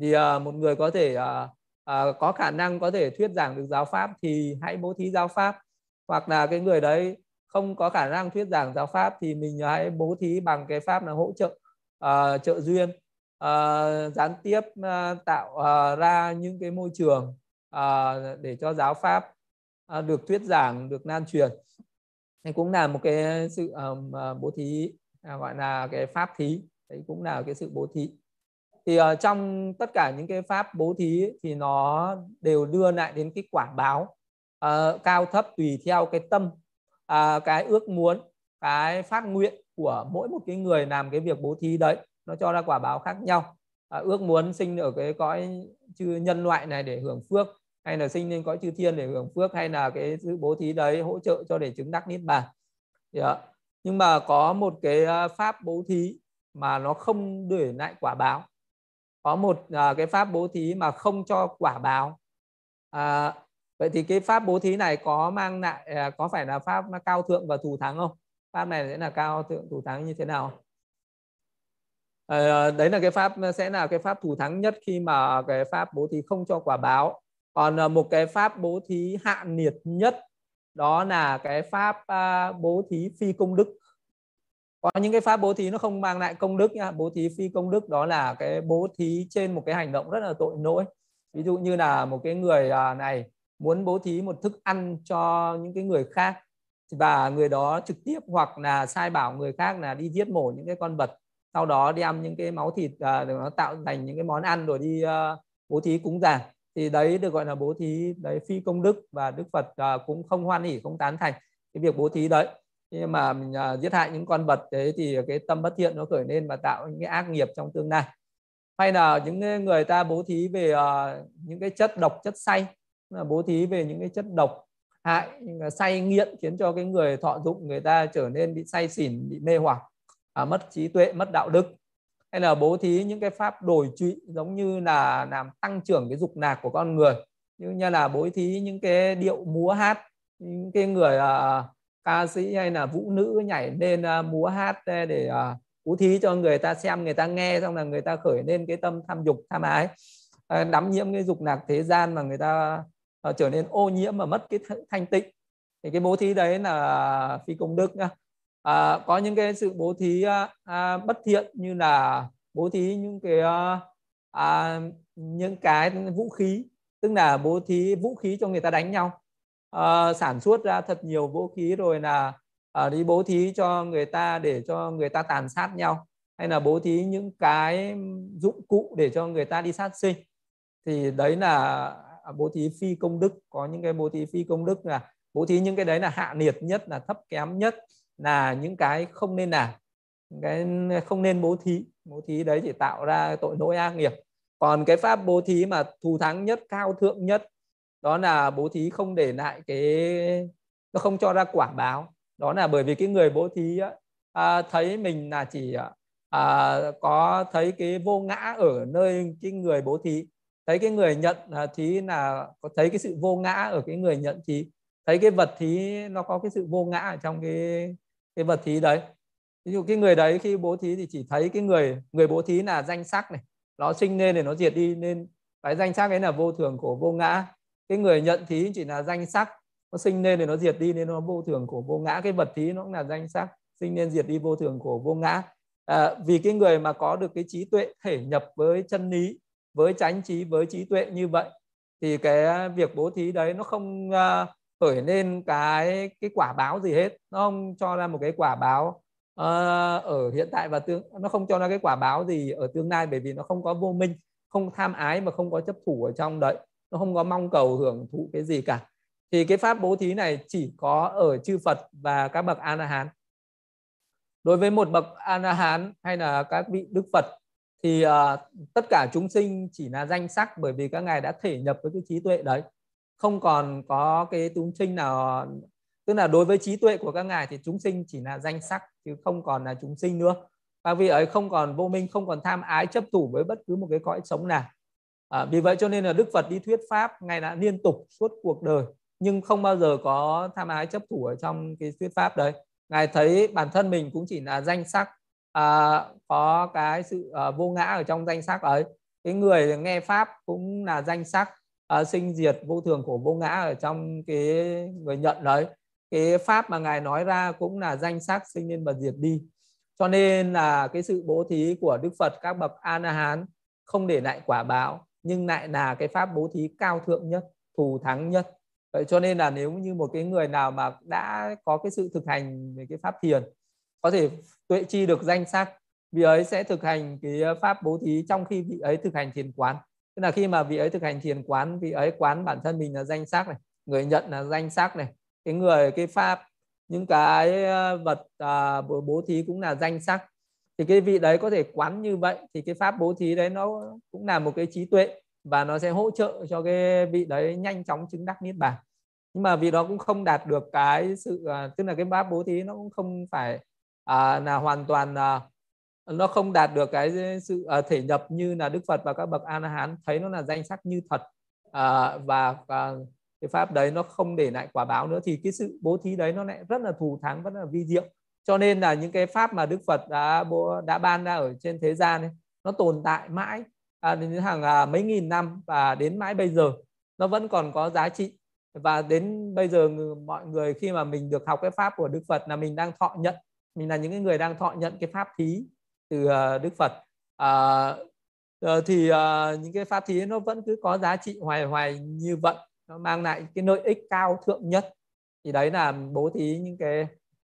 Thì à, một người có thể à, à, có khả năng có thể thuyết giảng được giáo pháp thì hãy bố thí giáo pháp. Hoặc là cái người đấy không có khả năng thuyết giảng giáo pháp thì mình hãy bố thí bằng cái pháp là hỗ trợ à, trợ duyên à, gián tiếp à, tạo à, ra những cái môi trường à, để cho giáo pháp à, được thuyết giảng được lan truyền. Thì cũng là một cái sự um, bố thí à, gọi là cái pháp thí. Đấy cũng là cái sự bố thí. Thì uh, trong tất cả những cái pháp bố thí thì nó đều đưa lại đến cái quả báo uh, cao thấp tùy theo cái tâm uh, cái ước muốn cái phát nguyện của mỗi một cái người làm cái việc bố thí đấy. Nó cho ra quả báo khác nhau à, ước muốn sinh ở cái cõi chư nhân loại này để hưởng phước hay là sinh lên cõi chư thiên để hưởng phước hay là cái sự bố thí đấy hỗ trợ cho để chứng đắc niết bàn. Yeah. nhưng mà có một cái à, pháp bố thí mà nó không để lại quả báo. Có một à, cái pháp bố thí mà không cho quả báo. À, vậy thì cái pháp bố thí này có mang lại à, có phải là pháp cao thượng và thù thắng không? Pháp này sẽ là cao thượng thù thắng như thế nào? À, đấy là cái pháp ờ, sẽ là cái pháp thủ thắng nhất khi mà cái pháp bố thí không cho quả báo. Còn một cái pháp bố thí hạ nhiệt nhất đó là cái pháp à, bố thí phi công đức. Có những cái pháp bố thí nó không mang lại công đức nha. Bố thí phi công đức đó là cái bố thí trên một cái hành động rất là tội lỗi. Ví dụ như là một cái người à, này muốn bố thí một thức ăn cho những cái người khác và người đó trực tiếp hoặc là sai bảo người khác là đi giết mổ những cái con vật sau đó đem những cái máu thịt uh, nó tạo thành những cái món ăn rồi đi à, bố thí cúng dường thì đấy được gọi là bố thí đấy phi công đức và đức phật à, cũng không hoan hỉ không tán thành cái việc bố thí đấy. Nhưng mà mình à, giết hại những con vật đấy thì cái tâm bất thiện nó khởi lên và tạo những cái ác nghiệp trong tương lai. Hay là những người ta bố thí về à, những cái chất độc chất say là bố thí về những cái chất độc hại say nghiện khiến cho cái người thọ dụng người ta trở nên bị say xỉn bị mê hoặc à, mất trí tuệ mất đạo đức. Hay là bố thí những cái pháp đổi trụy giống như là làm tăng trưởng cái dục nạc của con người. Như như là bố thí những cái điệu múa hát những cái người à, ca sĩ hay là vũ nữ nhảy lên à, múa hát à, để à, bố thí cho người ta xem người ta nghe xong là người ta khởi lên cái tâm tham dục tham ái. À, đắm nhiễm cái dục lạc thế gian mà người ta à, trở nên ô nhiễm và mất cái thanh tịnh. Thì cái bố thí đấy là phi công đức nhá à, có những cái sự bố thí à, à, bất thiện như là bố thí những cái à, à, những cái vũ khí. Tức là bố thí vũ khí cho người ta đánh nhau. À, sản xuất ra thật nhiều vũ khí rồi là à, đi bố thí cho người ta để cho người ta tàn sát nhau. Hay là bố thí những cái dụng cụ để cho người ta đi sát sinh. Thì đấy là à, bố thí phi công đức. Có những cái bố thí phi công đức là bố thí những cái đấy là hạ nhiệt nhất là thấp kém nhất là những cái không nên làm cái không nên bố thí. Bố thí đấy chỉ tạo ra tội lỗi ác nghiệp. Còn cái pháp bố thí mà thù thắng nhất cao thượng nhất đó là bố thí không để lại cái nó không cho ra quả báo. Đó là bởi vì cái người bố thí à, thấy mình là chỉ à, có thấy cái vô ngã ở nơi cái người bố thí. Thấy cái người nhận à, thí là có thấy cái sự vô ngã ở cái người nhận thí. Thấy cái vật thí nó có cái sự vô ngã ở trong cái cái vật thí đấy. Ví dụ cái người đấy khi bố thí thì chỉ thấy cái người người bố thí là danh sắc này. Nó sinh lên để nó diệt đi nên cái danh sắc ấy là vô thường của vô ngã. Cái người nhận thí chỉ là danh sắc nó sinh lên để nó diệt đi nên nó vô thường của vô ngã. Cái vật thí nó cũng là danh sắc sinh nên diệt đi vô thường của vô ngã. À, vì cái người mà có được cái trí tuệ thể nhập với chân lý với chánh trí với trí tuệ như vậy thì cái việc bố thí đấy nó không uh, khởi lên cái cái quả báo gì hết. Nó không cho ra một cái quả báo uh, ở hiện tại và tương nó không cho ra cái quả báo gì ở tương lai bởi vì nó không có vô minh không tham ái mà không có chấp thủ ở trong đấy. Nó không có mong cầu hưởng thụ cái gì cả. Thì cái pháp bố thí này chỉ có ở chư Phật và các bậc A La Hán đối với một bậc A La Hán hay là các vị Đức Phật thì uh, tất cả chúng sinh chỉ là danh sắc bởi vì các ngài đã thể nhập với cái trí tuệ đấy không còn có cái chúng sinh nào tức là đối với trí tuệ của các ngài thì chúng sinh chỉ là danh sắc chứ không còn là chúng sinh nữa. Và vì ấy không còn vô minh không còn tham ái chấp thủ với bất cứ một cái cõi sống nào. À, vì vậy cho nên là đức phật đi thuyết pháp ngài đã liên tục suốt cuộc đời nhưng không bao giờ có tham ái chấp thủ ở trong cái thuyết pháp đấy. Ngài thấy bản thân mình cũng chỉ là danh sắc à, có cái sự à, vô ngã ở trong danh sắc ấy. Cái người nghe pháp cũng là danh sắc à, sinh diệt vô thường của vô ngã ở trong cái người nhận đấy. Cái pháp mà ngài nói ra cũng là danh sắc sinh lên và diệt đi. Cho nên là cái sự bố thí của đức phật các bậc a la hán không để lại quả báo nhưng lại là cái pháp bố thí cao thượng nhất thù thắng nhất. Vậy cho nên là nếu như một cái người nào mà đã có cái sự thực hành về cái pháp thiền có thể tuệ chi được danh sắc vị ấy sẽ thực hành cái pháp bố thí trong khi vị ấy thực hành thiền quán tức là khi mà vị ấy thực hành thiền quán vị ấy quán bản thân mình là danh sắc này người nhận là danh sắc này cái người cái pháp những cái ờ, vật à, bố thí cũng là danh sắc. Thì cái vị đấy có thể quán như vậy thì cái pháp bố thí đấy nó cũng là một cái trí tuệ và nó sẽ hỗ trợ cho cái vị đấy nhanh chóng chứng đắc niết bàn. Nhưng mà vì đó cũng không đạt được cái sự à, tức là cái pháp bố thí nó cũng không phải à, là hoàn toàn à, nó không đạt được cái sự uh, thể nhập như là Đức Phật và các bậc A La Hán. Thấy nó là danh sắc như thật. Uh, và uh, cái pháp đấy nó không để lại quả báo nữa. Thì cái sự bố thí đấy nó lại rất là thù thắng rất là vi diệu. Cho nên là những cái pháp mà Đức Phật đã đã ban ra ở trên thế gian ấy, nó tồn tại mãi à, đến hàng à, mấy nghìn năm và đến mãi bây giờ. Nó vẫn còn có giá trị. Và đến bây giờ mọi người khi mà mình được học cái pháp của Đức Phật là mình đang thọ nhận. Mình là những cái người đang thọ nhận cái pháp thí từ ờ, Đức Phật. À, ờ, thì à, những cái pháp thí nó vẫn cứ có giá trị hoài hoài như vậy. Nó mang lại cái lợi ích cao thượng nhất. Thì đấy là bố thí những cái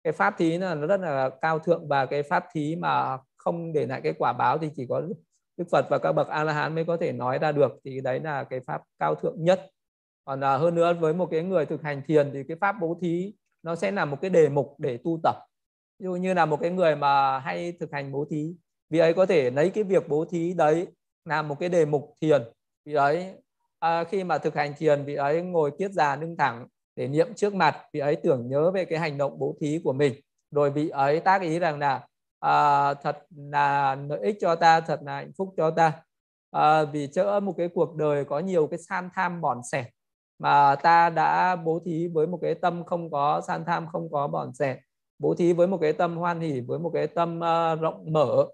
cái pháp thí là nó rất là cao thượng và cái pháp thí mà không để lại cái quả báo thì chỉ có Đức Phật và các bậc A La Hán mới có thể nói ra được. Thì đấy là cái pháp cao thượng nhất. Còn hơn nữa với một cái người thực hành thiền thì cái pháp bố thí nó sẽ là một cái đề mục để tu tập ví dụ như là một cái người mà hay thực hành bố thí vì ấy có thể lấy cái việc bố thí đấy làm một cái đề mục thiền. Vì ấy à, khi mà thực hành thiền vị ấy ngồi kiết già nâng thẳng để niệm trước mặt vị ấy tưởng nhớ về cái hành động bố thí của mình. Rồi vị ấy tác ý rằng là à, thật là lợi ích cho ta thật là hạnh phúc cho ta. À, vì chỡ một cái cuộc đời có nhiều cái san tham bòn sẻ mà ta đã bố thí với một cái tâm không có san tham không có bòn sẻ bố thí với một cái tâm hoan hỷ với một cái tâm uh, rộng mở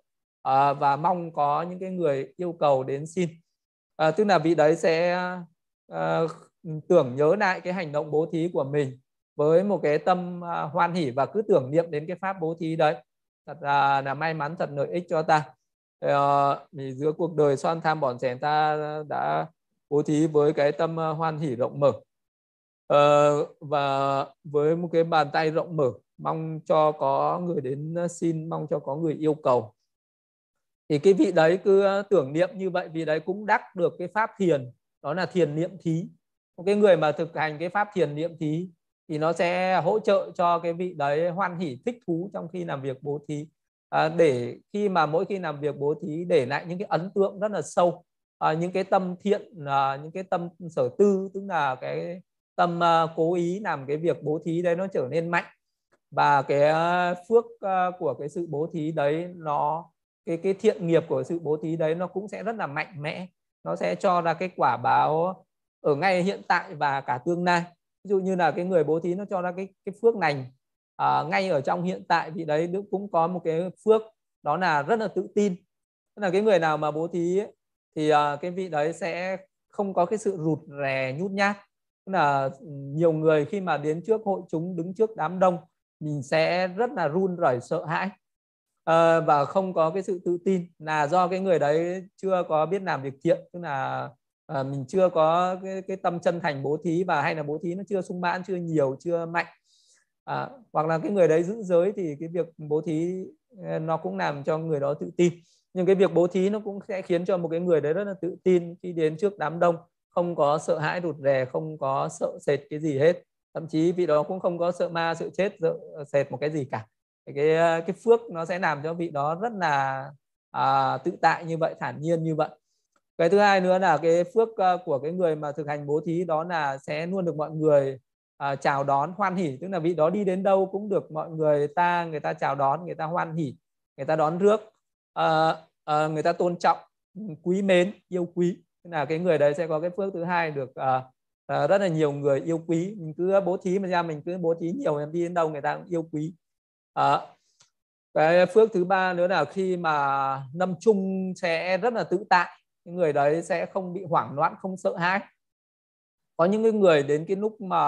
uh, và mong có những cái người yêu cầu đến xin. Uh, tức là vị đấy sẽ uh, tưởng nhớ lại cái hành động bố thí của mình với một cái tâm uh, hoan hỷ và cứ tưởng niệm đến cái pháp bố thí đấy. Thật là, là may mắn thật lợi ích cho ta. Uh, vì giữa cuộc đời xoan tham bọn trẻ ta đã bố thí với cái tâm uh, hoan hỷ rộng mở. Uh, và với một cái bàn tay rộng mở mong cho có người đến ờ, xin mong cho có người yêu cầu. Thì cái vị đấy cứ ờ, tưởng niệm như vậy vì đấy cũng đắc được cái pháp thiền đó là thiền niệm thí. Một cái người mà thực hành cái pháp thiền niệm thí thì nó sẽ hỗ trợ cho cái vị đấy hoan hỷ thích thú trong khi làm việc bố thí. À, để khi mà mỗi khi làm việc bố thí để lại những cái ấn tượng rất là sâu à, những cái tâm thiện à, những cái tâm sở tư tức là cái tâm à, cố ý làm cái việc bố thí đấy nó trở nên mạnh và cái ờ, phước ờ, của cái sự bố thí đấy nó cái cái thiện nghiệp của sự bố thí đấy nó cũng sẽ rất là mạnh mẽ. Nó sẽ cho ra cái quả báo ở ngay hiện tại và cả tương lai. Ví dụ như là cái người bố thí nó cho ra cái cái phước lành à, ngay ở trong hiện tại thì đấy cũng có một cái phước đó là rất là tự tin. Tức là cái người nào mà bố thí ấy, thì à, cái vị đấy sẽ không có cái sự rụt rè nhút nhát. Tức là ừ, nhiều người khi mà đến trước hội chúng đứng trước đám đông mình sẽ rất là run rẩy sợ hãi. À, và không có cái sự tự tin là do cái người đấy chưa có biết làm việc thiện tức là à, mình chưa có cái, cái tâm chân thành bố thí và hay là bố thí nó chưa sung mãn chưa nhiều chưa mạnh. À, hoặc là cái người đấy giữ giới thì cái việc bố thí nó cũng làm cho người đó tự tin. Nhưng cái việc bố thí nó cũng sẽ khiến cho một cái người đấy rất là tự tin khi đến trước đám đông không có sợ hãi rụt rè không có sợ sệt cái gì hết thậm chí vị đó cũng không có sợ ma sợ chết sợ ờ, sệt một cái gì cả. Cái ờ, cái phước nó sẽ làm cho vị đó rất là à, tự tại như vậy thản nhiên như vậy. Cái thứ hai nữa là cái phước ờ, của cái người mà thực hành bố thí đó là sẽ luôn được mọi người à, chào đón hoan hỉ. Tức là vị đó đi đến đâu cũng được mọi người ta người ta chào đón người ta hoan hỉ người ta đón rước à, à, người ta tôn trọng ừ, quý mến yêu quý. Tức là cái người đấy sẽ có cái phước thứ hai được à, à, rất là nhiều người yêu quý. Mình cứ bố thí mà ra mình cứ bố thí nhiều em đi đến đâu người ta cũng yêu quý. À, cái phước thứ ba nữa là khi mà năm chung sẽ rất là tự tại. Những người đấy sẽ không bị hoảng loạn không sợ hãi. Có những người đến cái lúc mà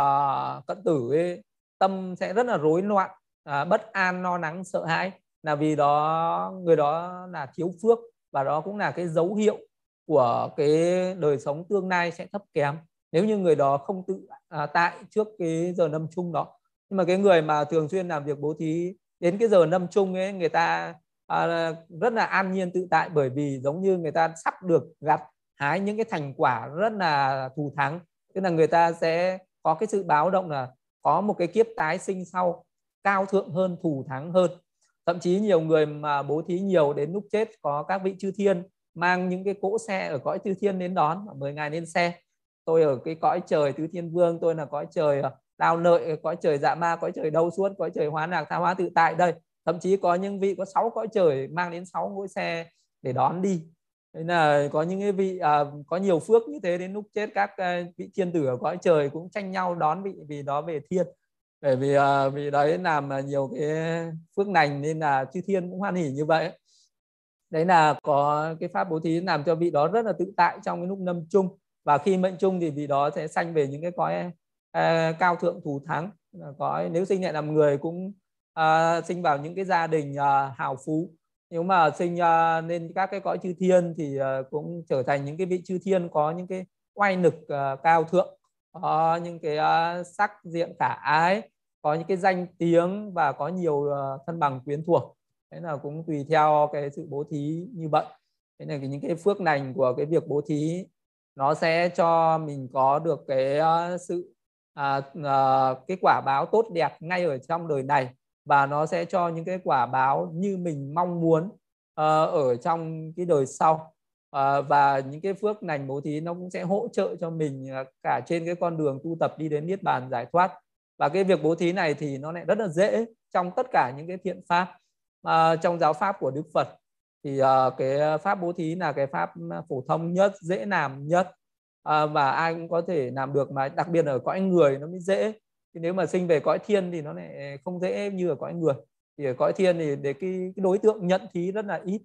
cận tử ấy, tâm sẽ rất là rối loạn à, bất an lo lắng sợ hãi. Là vì đó người đó là thiếu phước và đó cũng là cái dấu hiệu của cái đời sống tương lai sẽ thấp kém nếu như người đó không tự à, tại trước cái giờ năm chung đó. Nhưng mà cái người mà thường xuyên làm việc bố thí đến cái giờ năm chung ấy người ta à, rất là an nhiên tự tại bởi vì giống như người ta sắp được gặt hái những cái thành quả rất là thù thắng. Tức là người ta sẽ có cái sự báo động là có một cái kiếp tái sinh sau cao thượng hơn thù thắng hơn. Thậm chí nhiều người mà bố thí nhiều đến lúc chết có các vị chư thiên mang những cái cỗ xe ở cõi chư thiên đến đón 10 ngày lên xe tôi ở cái cõi trời tứ thiên vương tôi là cõi trời ờ, đào nợ cõi trời dạ ma cõi trời đâu suốt cõi trời hóa lạc tha hóa tự tại đây. Thậm chí có những vị có sáu cõi trời mang đến sáu ngôi xe để đón đi. Nên là có những cái vị à, có nhiều phước như thế đến lúc chết các à, vị thiên tử ở cõi trời cũng tranh nhau đón vị vì đó về thiên. Bởi vì à, vì đấy làm nhiều cái phước lành nên là chư thiên cũng hoan hỉ như vậy. Đấy là có cái pháp bố thí làm cho vị đó rất là tự tại trong cái lúc lâm chung và khi mệnh chung thì vị đó sẽ sanh về những cái cõi uh, cao thượng thù thắng. Cõi nếu sinh lại làm người cũng uh, sinh vào những cái gia đình uh, hào phú. Nếu mà sinh uh, lên các cái cõi chư thiên thì uh, cũng trở thành những cái vị chư thiên có những cái oai lực uh, cao thượng có những cái uh, sắc diện khả ái có những cái danh tiếng và có nhiều uh, thân bằng quyến thuộc. Thế là cũng tùy theo cái sự bố thí như vậy. Thế là những cái phước lành của cái việc bố thí nó sẽ cho mình có được cái ờ, sự à, à, cái quả báo tốt đẹp ngay ở trong đời này. Và nó sẽ cho những cái quả báo như mình mong muốn à, ở trong cái đời sau. À, và những cái phước lành bố thí nó cũng sẽ hỗ trợ cho mình cả trên cái con đường tu tập đi đến niết bàn giải thoát. Và cái việc bố thí này thì nó lại rất là dễ trong tất cả những cái thiện pháp à, trong giáo pháp của Đức Phật thì uh, cái ờ, pháp bố thí là cái pháp phổ thông nhất dễ làm nhất uh, và ai cũng có thể làm được mà đặc biệt ở cõi người nó mới dễ. Thì nếu mà sinh về cõi thiên thì nó lại không dễ như ở cõi người. Thì ở cõi thiên thì để cái, cái đối tượng nhận thí rất là ít.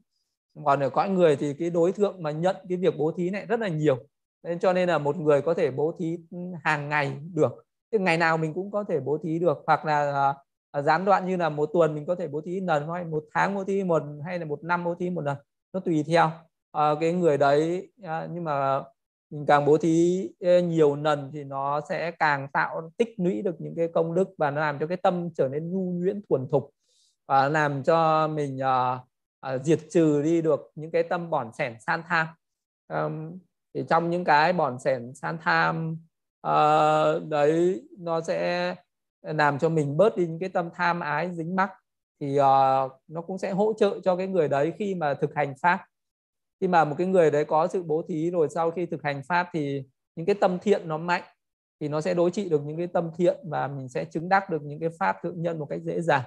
Còn ở cõi người thì cái đối tượng mà nhận cái việc bố thí này rất là nhiều. Nên cho nên là một người có thể bố thí hàng ngày được. Thì ngày nào mình cũng có thể bố thí được. Hoặc là Ờ, gián đoạn như là một tuần mình có thể bố thí lần hay một tháng bố thí một hay là một năm bố thí một lần nó tùy theo. À, cái người đấy à, nhưng mà mình càng bố thí nhiều lần thì nó sẽ càng tạo tích lũy được những cái công đức và nó làm cho cái tâm trở nên nhu nhuyễn thuần thục và làm cho mình à, à, diệt trừ đi được những cái tâm bỏn sẻn san tham. À, thì trong những cái bỏn sẻn san tham à, đấy nó sẽ làm cho mình bớt đi những cái tâm tham ái dính mắc thì uh, nó cũng sẽ hỗ trợ cho cái người đấy khi mà thực hành pháp. Khi mà một cái người đấy có sự bố thí rồi sau khi thực hành pháp thì những cái tâm thiện nó mạnh thì nó sẽ đối trị được những cái tâm thiện và mình sẽ chứng đắc được những cái pháp thượng nhân một cách dễ dàng.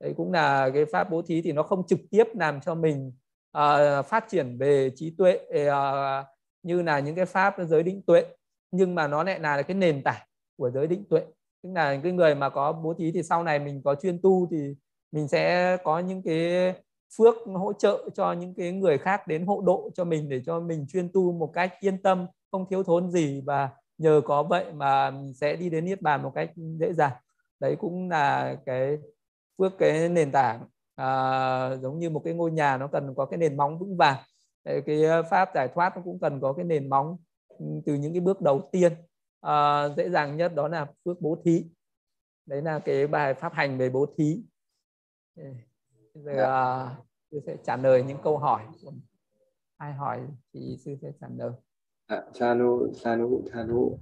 Đấy cũng là cái pháp bố thí thì nó không trực tiếp làm cho mình uh, phát triển về trí tuệ uh, như là những cái pháp giới định tuệ nhưng mà nó lại là cái nền tảng của giới định tuệ tức là cái người mà có bố thí thì sau này mình có chuyên tu thì mình sẽ có những cái phước hỗ trợ cho những cái người khác đến hộ độ cho mình để cho mình chuyên tu một cách yên tâm không thiếu thốn gì. Và nhờ có vậy mà mình sẽ đi đến niết bàn một cách dễ dàng. Đấy cũng là cái phước cái nền tảng. À, giống như một cái ngôi nhà nó cần có cái nền móng vững vàng. Đấy, cái pháp giải thoát nó cũng cần có cái nền móng ừ, từ những cái bước đầu tiên à, dễ dàng nhất đó là phước bố thí. Đấy là cái bài pháp hành về bố thí. Giờ dạ. uh, sư sẽ trả lời những câu hỏi. Ai hỏi thì sư sẽ trả lời. À, chanu chanu chanu